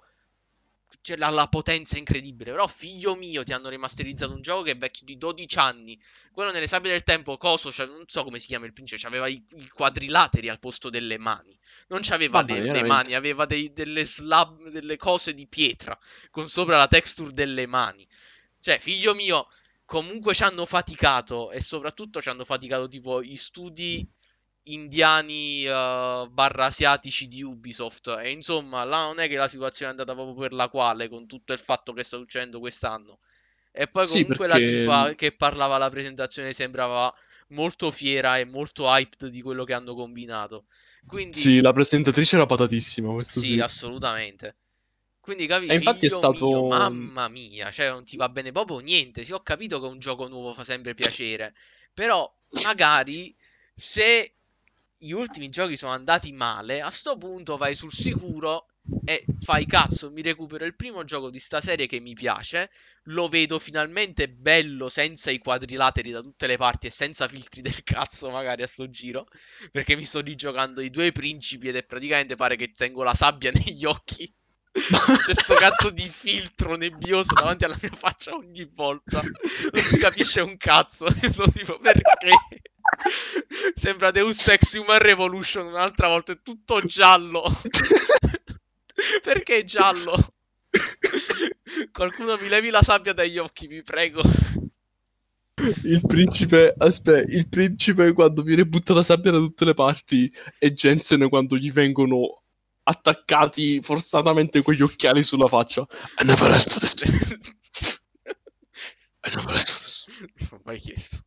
c'è la, la, potenza incredibile. Però, figlio mio, ti hanno remasterizzato un gioco che è vecchio di 12 anni. Quello nelle sabbie del tempo, coso, cioè, non so come si chiama il principe, aveva i, i, quadrilateri al posto delle mani. Non c'aveva Vabbè, le, le, mani, aveva dei, delle slab, delle cose di pietra, con sopra la texture delle mani. Cioè, figlio mio, comunque ci hanno faticato e soprattutto ci hanno faticato tipo i studi indiani uh, barra asiatici di Ubisoft. E insomma, là non è che la situazione è andata proprio per la quale, con tutto il fatto che sta succedendo quest'anno. E poi comunque perché... la tipa che parlava alla presentazione sembrava molto fiera e molto hyped di quello che hanno combinato. Quindi... Sì, la presentatrice era patatissima, questo sì. Sì, assolutamente. Quindi capisci, e infatti è stato... Mio, mamma mia, cioè non ti va bene proprio niente. Sì, ho capito che un gioco nuovo fa sempre piacere, però magari se gli ultimi giochi sono andati male, a sto punto vai sul sicuro e fai cazzo, mi recupero il primo gioco di sta serie che mi piace, lo vedo finalmente bello senza i quadrilateri da tutte le parti e senza filtri del cazzo magari a sto giro, perché mi sto rigiocando i due principi ed è praticamente pare che tengo la sabbia negli occhi. C'è sto cazzo di filtro nebbioso davanti alla mia faccia ogni volta. Non si capisce un cazzo. Sono tipo perché? Sembra Deus Ex Human Revolution un'altra volta, è tutto giallo. Perché è giallo? Qualcuno mi levi la sabbia dagli occhi, vi prego. Il principe, aspetta, il principe quando viene buttata sabbia da tutte le parti e Jensen quando gli vengono attaccati forzatamente con gli occhiali sulla faccia. I never asked for this. I never asked for this. mai chiesto.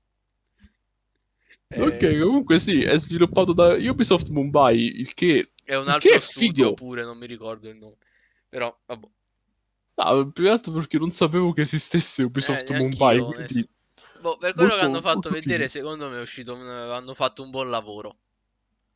Ok, Eh, comunque sì, è sviluppato da Ubisoft Mumbai, il che, è un che altro è studio figo. pure, non mi ricordo il nome. Però, vabbè. Ah, più che altro perché non sapevo che esistesse Eh, Ubisoft Mumbai, neanch'io, quindi Boh, per quello che molto, hanno fatto vedere, figo. secondo me è uscito un- hanno fatto un buon lavoro.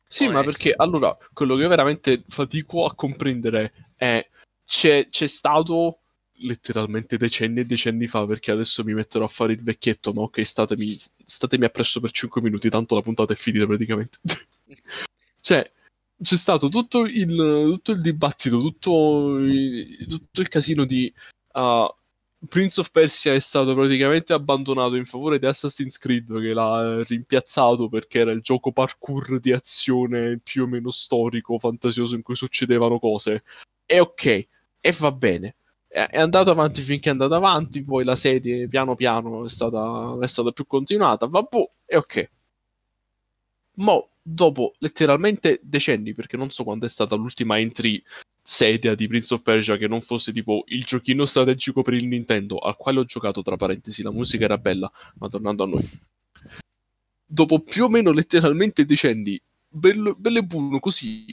Sì, ma Onesto. perché allora quello che veramente fatico a comprendere è c'è, c'è stato letteralmente decenni e decenni fa, perché adesso mi metterò a fare il vecchietto, ma ok, statemi, statemi appresso per 5 minuti, tanto la puntata è finita praticamente. cioè, c'è stato tutto il, tutto il dibattito, tutto il, tutto il casino di ah, Prince of Persia è stato praticamente abbandonato in favore di Assassin's Creed che l'ha rimpiazzato perché era il gioco parkour di azione più o meno storico, fantasioso in cui succedevano cose. E ok, e va bene. È andato avanti finché è andato avanti, poi la serie piano piano è stata, è stata più continuata, vabbè, e ok. Mo, dopo letteralmente decenni, perché non so quando è stata l'ultima entry seria di Prince of Persia che non fosse tipo il giochino strategico per il Nintendo, al quale ho giocato, tra parentesi, la musica era bella, ma tornando a noi. Dopo più o meno letteralmente decenni, bello, bello e buono così,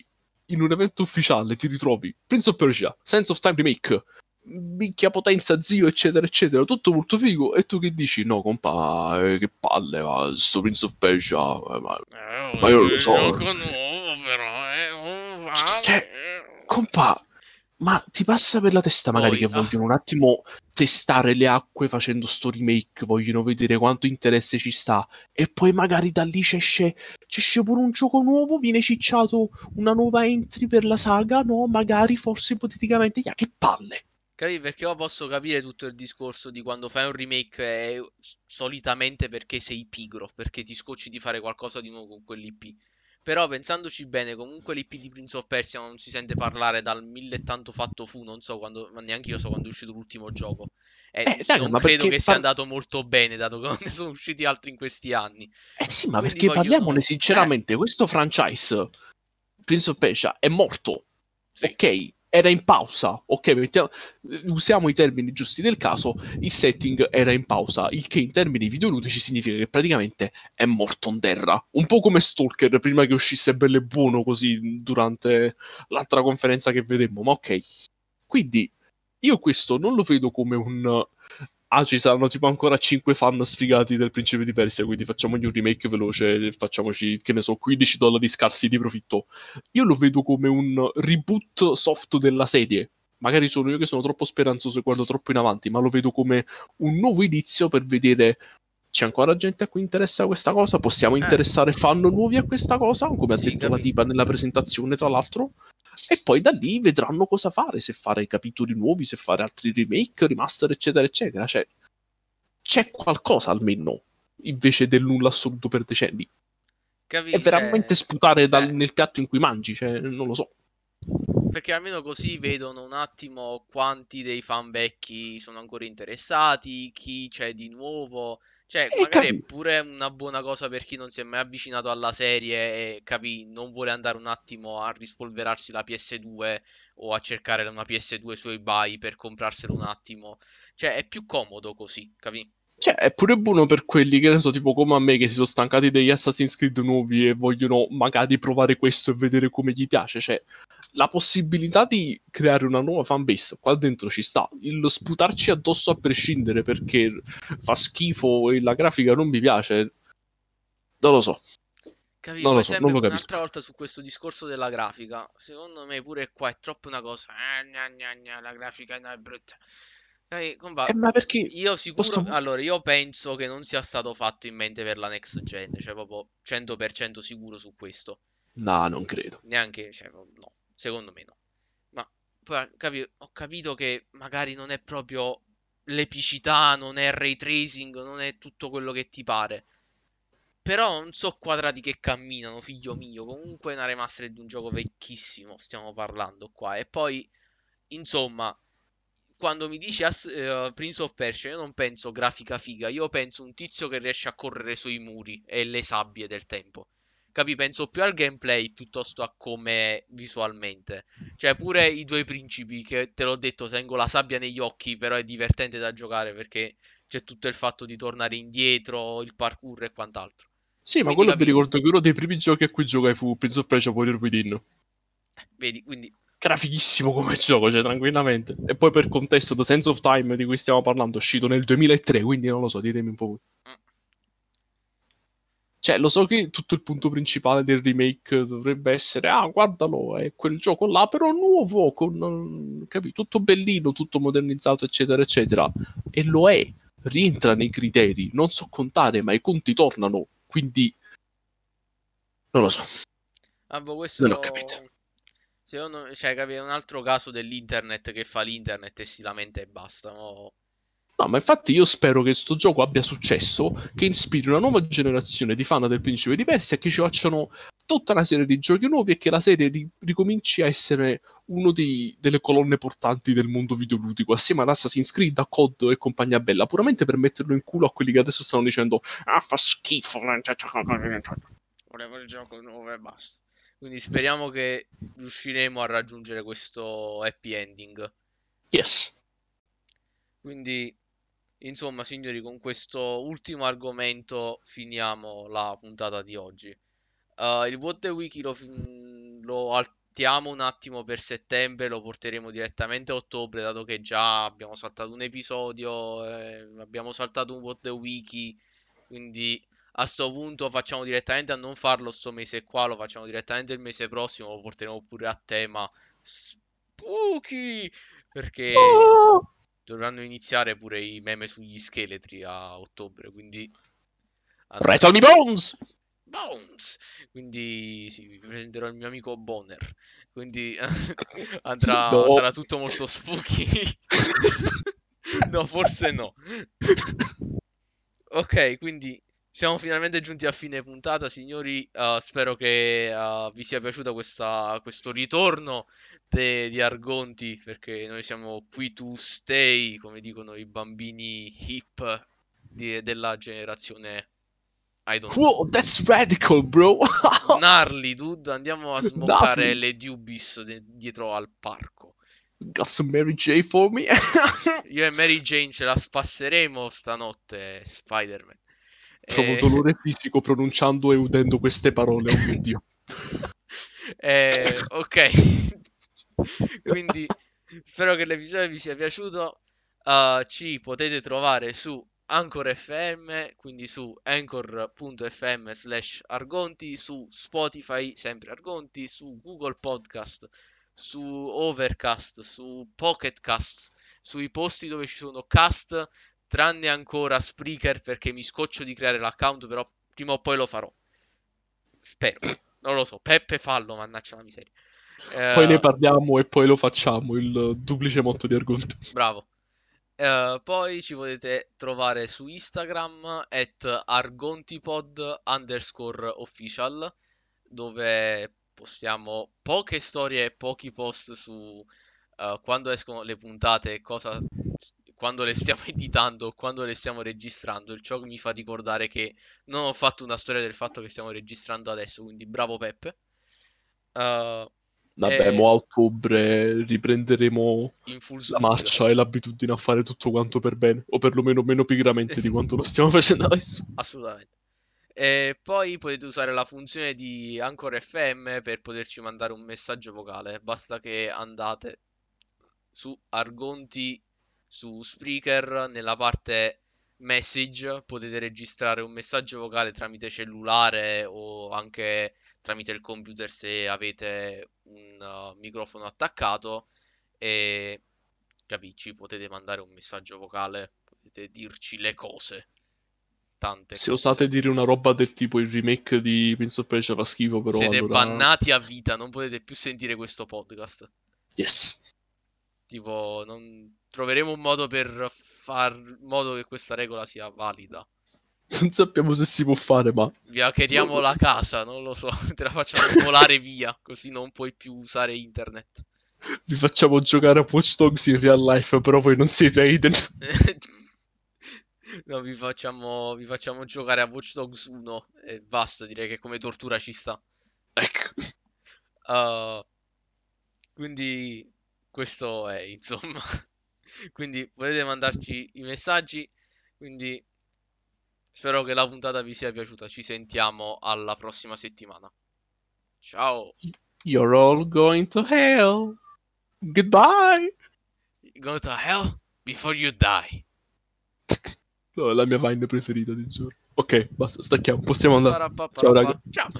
in un evento ufficiale ti ritrovi Prince of Persia, Sense of Time Remake, minchia potenza zio eccetera eccetera tutto molto figo e tu che dici no compa eh, che palle va sto Prince of Persia eh, ma Eh, Ma io lo so. gioco nuovo però, eh, vale, Cioè, eh. compa ma ti passa per la testa magari Poi, che ah. vogliono un attimo testare le acque facendo sto remake vogliono vedere quanto interesse ci sta e poi magari da lì c'esce c'esce pure un gioco nuovo viene cicciato una nuova entry per la saga no magari forse ipoteticamente ya, che palle Capi? Perché io posso capire tutto il discorso di quando fai un remake è solitamente perché sei pigro, perché ti scocci di fare qualcosa di nuovo con quell'IP. Però pensandoci bene, comunque l'IP di Prince of Persia non si sente parlare dal mille e tanto fatto fu, non so quando, ma neanche io so quando è uscito l'ultimo gioco. E Eh, raga, non ma credo che sia par- andato molto bene, dato che non ne sono usciti altri in questi anni. Eh sì, ma Quindi perché parliamone eh. sinceramente, questo franchise Prince of Persia è morto, Sì. ok? Era in pausa, ok? mettiamo- usiamo i termini giusti del caso, il setting era in pausa, il che in termini videoludici significa che praticamente è morto in terra. Un po' come Stalker prima che uscisse bello e buono così durante l'altra conferenza che vedemmo, ma ok. Quindi io questo non lo vedo come un ah, ci saranno tipo ancora 5 fan sfigati del Principe di Persia, quindi facciamogli un remake veloce, facciamoci, che ne so, 15 dollari scarsi di profitto. Io lo vedo come un reboot soft della serie. Magari sono io che sono troppo speranzoso e guardo troppo in avanti, ma lo vedo come un nuovo inizio per vedere c'è ancora gente a cui interessa questa cosa, possiamo Eh. interessare fan nuovi a questa cosa, come ha Sì, detto la capito. tipa nella presentazione, tra l'altro. E poi da lì vedranno cosa fare, se fare capitoli nuovi, se fare altri remake, remaster, eccetera, eccetera. Cioè, c'è qualcosa almeno, invece del nulla assoluto per decenni. Capi? È veramente Cioè, sputare dal- eh. nel piatto in cui mangi, cioè, non lo so. Perché almeno così vedono un attimo quanti dei fan vecchi sono ancora interessati, chi c'è di nuovo. Cioè, Eh, magari è capi- pure una buona cosa per chi non si è mai avvicinato alla serie e capì, non vuole andare un attimo a rispolverarsi la PS2 o a cercare una PS2 su eBay per comprarselo un attimo. Cioè, è più comodo così, capì? Cioè, è pure buono per quelli che ne so, tipo come a me, che si sono stancati degli Assassin's Creed nuovi e vogliono magari provare questo e vedere come gli piace. Cioè, la possibilità di creare una nuova fanbase qua dentro ci sta. Il sputarci addosso a prescindere perché fa schifo e la grafica non mi piace. Non lo so. Capì? Non lo so, non lo capisco. un'altra volta su questo discorso della grafica. Secondo me pure qua è troppo una cosa. Eh, gna, gna, gna, la grafica è brutta. Eh, ma perché Io sicuro, posso- allora io penso che non sia stato fatto in mente per la next gen, cioè proprio 100% sicuro su questo. No, non credo. Neanche, cioè, no, secondo me no. Ma poi capi- ho capito che magari non è proprio l'epicità, non è il ray tracing, non è tutto quello che ti pare. Però non so quadrati che camminano, figlio mio. Comunque è una remaster di un gioco vecchissimo, stiamo parlando qua. E poi, insomma, quando mi dici Ass- eh, Prince of Persia, io non penso grafica figa, io penso un tizio che riesce a correre sui muri e le sabbie del tempo. Capi? Penso più al gameplay piuttosto a come visualmente. Cioè, pure i due principi, che te l'ho detto, tengo la sabbia negli occhi, però è divertente da giocare perché c'è tutto il fatto di tornare indietro, il parkour e quant'altro. Sì, ma Quindi quello capi- mi ricordo che uno dei primi giochi a cui giocai fu Prince of Persia Warrior Within. Vedi, quindi Che era fighissimo come gioco, cioè tranquillamente. E poi per contesto, The Sense of Time di cui stiamo parlando è uscito nel 2003, quindi non lo so, ditemi un po' voi. Mm. Cioè, lo so che tutto il punto principale del remake dovrebbe essere, ah, guardalo, è quel gioco là, però nuovo, con, capi, tutto bellino, tutto modernizzato, eccetera, eccetera. E lo è, rientra nei criteri, non so contare, ma i conti tornano, quindi... Non lo so. Ah, boh, questo Non ho capito. Secondo me, cioè, capi, è un altro caso dell'internet che fa l'internet e si lamenta e basta. no? No, ma infatti io spero che sto gioco abbia successo, che ispiri una nuova generazione di fan del Principe di Persia che ci facciano tutta una serie di giochi nuovi e che la serie ri- ricominci a essere uno dei- delle colonne portanti del mondo videoludico, assieme ad Assassin's Creed, a COD e compagnia bella, puramente per metterlo in culo a quelli che adesso stanno dicendo ah, fa schifo. Volevo il gioco nuovo e basta. Quindi speriamo che riusciremo a raggiungere questo happy ending. Yes. Quindi, insomma, signori, con questo ultimo argomento finiamo la puntata di oggi. Uh, il What the Wiki lo, lo altiamo un attimo per settembre, lo porteremo direttamente a ottobre, dato che già abbiamo saltato un episodio, eh, abbiamo saltato un What the Wiki, quindi a sto punto facciamo direttamente a non farlo sto mese qua, lo facciamo direttamente il mese prossimo, lo porteremo pure a tema spooky, perché Oh! Dovranno iniziare pure i meme sugli scheletri a ottobre, quindi Rattle me bones! Bones! Quindi sì, vi presenterò il mio amico Bonner. Quindi andrà, No. sarà tutto molto spooky. No, forse no. Ok, quindi siamo finalmente giunti a fine puntata, signori. Uh, spero che uh, vi sia piaciuto questa- questo ritorno de- di Argonti, perché noi siamo qui to stay, come dicono i bambini hip di- della generazione. I don't know. Whoa, that's radical, bro! Gnarly, dude, andiamo a smoccare Gnarly. le Dubis de- dietro al parco. Got some Mary J for me? Io e Mary Jane ce la spasseremo stanotte, Spider-Man. Provo Eh, dolore fisico pronunciando e udendo queste parole, oh mio Dio. eh, ok, quindi spero che l'episodio vi sia piaciuto. Uh, ci potete trovare su Anchor FM, quindi su anchor.fm slash argonti, su Spotify, sempre argonti, su Google Podcast, su Overcast, su Pocketcast, sui posti dove ci sono cast, tranne ancora Spreaker perché mi scoccio di creare l'account, però prima o poi lo farò. Spero. Non lo so, Peppe fallo, mannaggia la miseria. Poi Eh, ne parliamo e poi lo facciamo, il duplice motto di argomento. Bravo. Eh, poi ci potete trovare su Instagram at argontipod underscore official dove postiamo poche storie e pochi post su eh, quando escono le puntate, cosa, quando le stiamo editando, quando le stiamo registrando. Il ciò che mi fa ricordare che non ho fatto una storia del fatto che stiamo registrando adesso, quindi bravo Peppe. Eh, Vabbè, Eh. mo a ottobre riprenderemo la marcia e l'abitudine a fare tutto quanto per bene, o perlomeno meno pigramente di quanto lo stiamo facendo adesso. Assolutamente. E poi potete usare la funzione di Anchor FM per poterci mandare un messaggio vocale. Basta che andate su Argonti su Spreaker nella parte message potete registrare un messaggio vocale tramite cellulare o anche tramite il computer se avete un uh, microfono attaccato e capisci, potete mandare un messaggio vocale, potete dirci le cose. Tante Se cose. osate dire una roba del tipo il remake di Prince of Persia fa schifo, però Siete allora... bannati a vita, non potete più sentire questo podcast. Yes. Tipo, non... troveremo un modo per far modo che questa regola sia valida. Non sappiamo se si può fare, ma Vi hackeriamo la casa, non lo so, te la facciamo volare via, così non puoi più usare internet. vi facciamo giocare a Watch Dogs in real life, però voi non siete Aiden. No, vi facciamo, vi facciamo giocare a Watch Dogs 1 e basta, direi che come tortura ci sta. Ecco. Uh, quindi questo è, insomma. Quindi potete mandarci i messaggi. Quindi spero che la puntata vi sia piaciuta. Ci sentiamo alla prossima settimana. Ciao. You're all going to hell. Goodbye. Go to hell before you die. No, è la mia vine preferita, ti giuro. Ok, basta, stacchiamo. Possiamo andare. Ciao, parappa. raga. Ciao.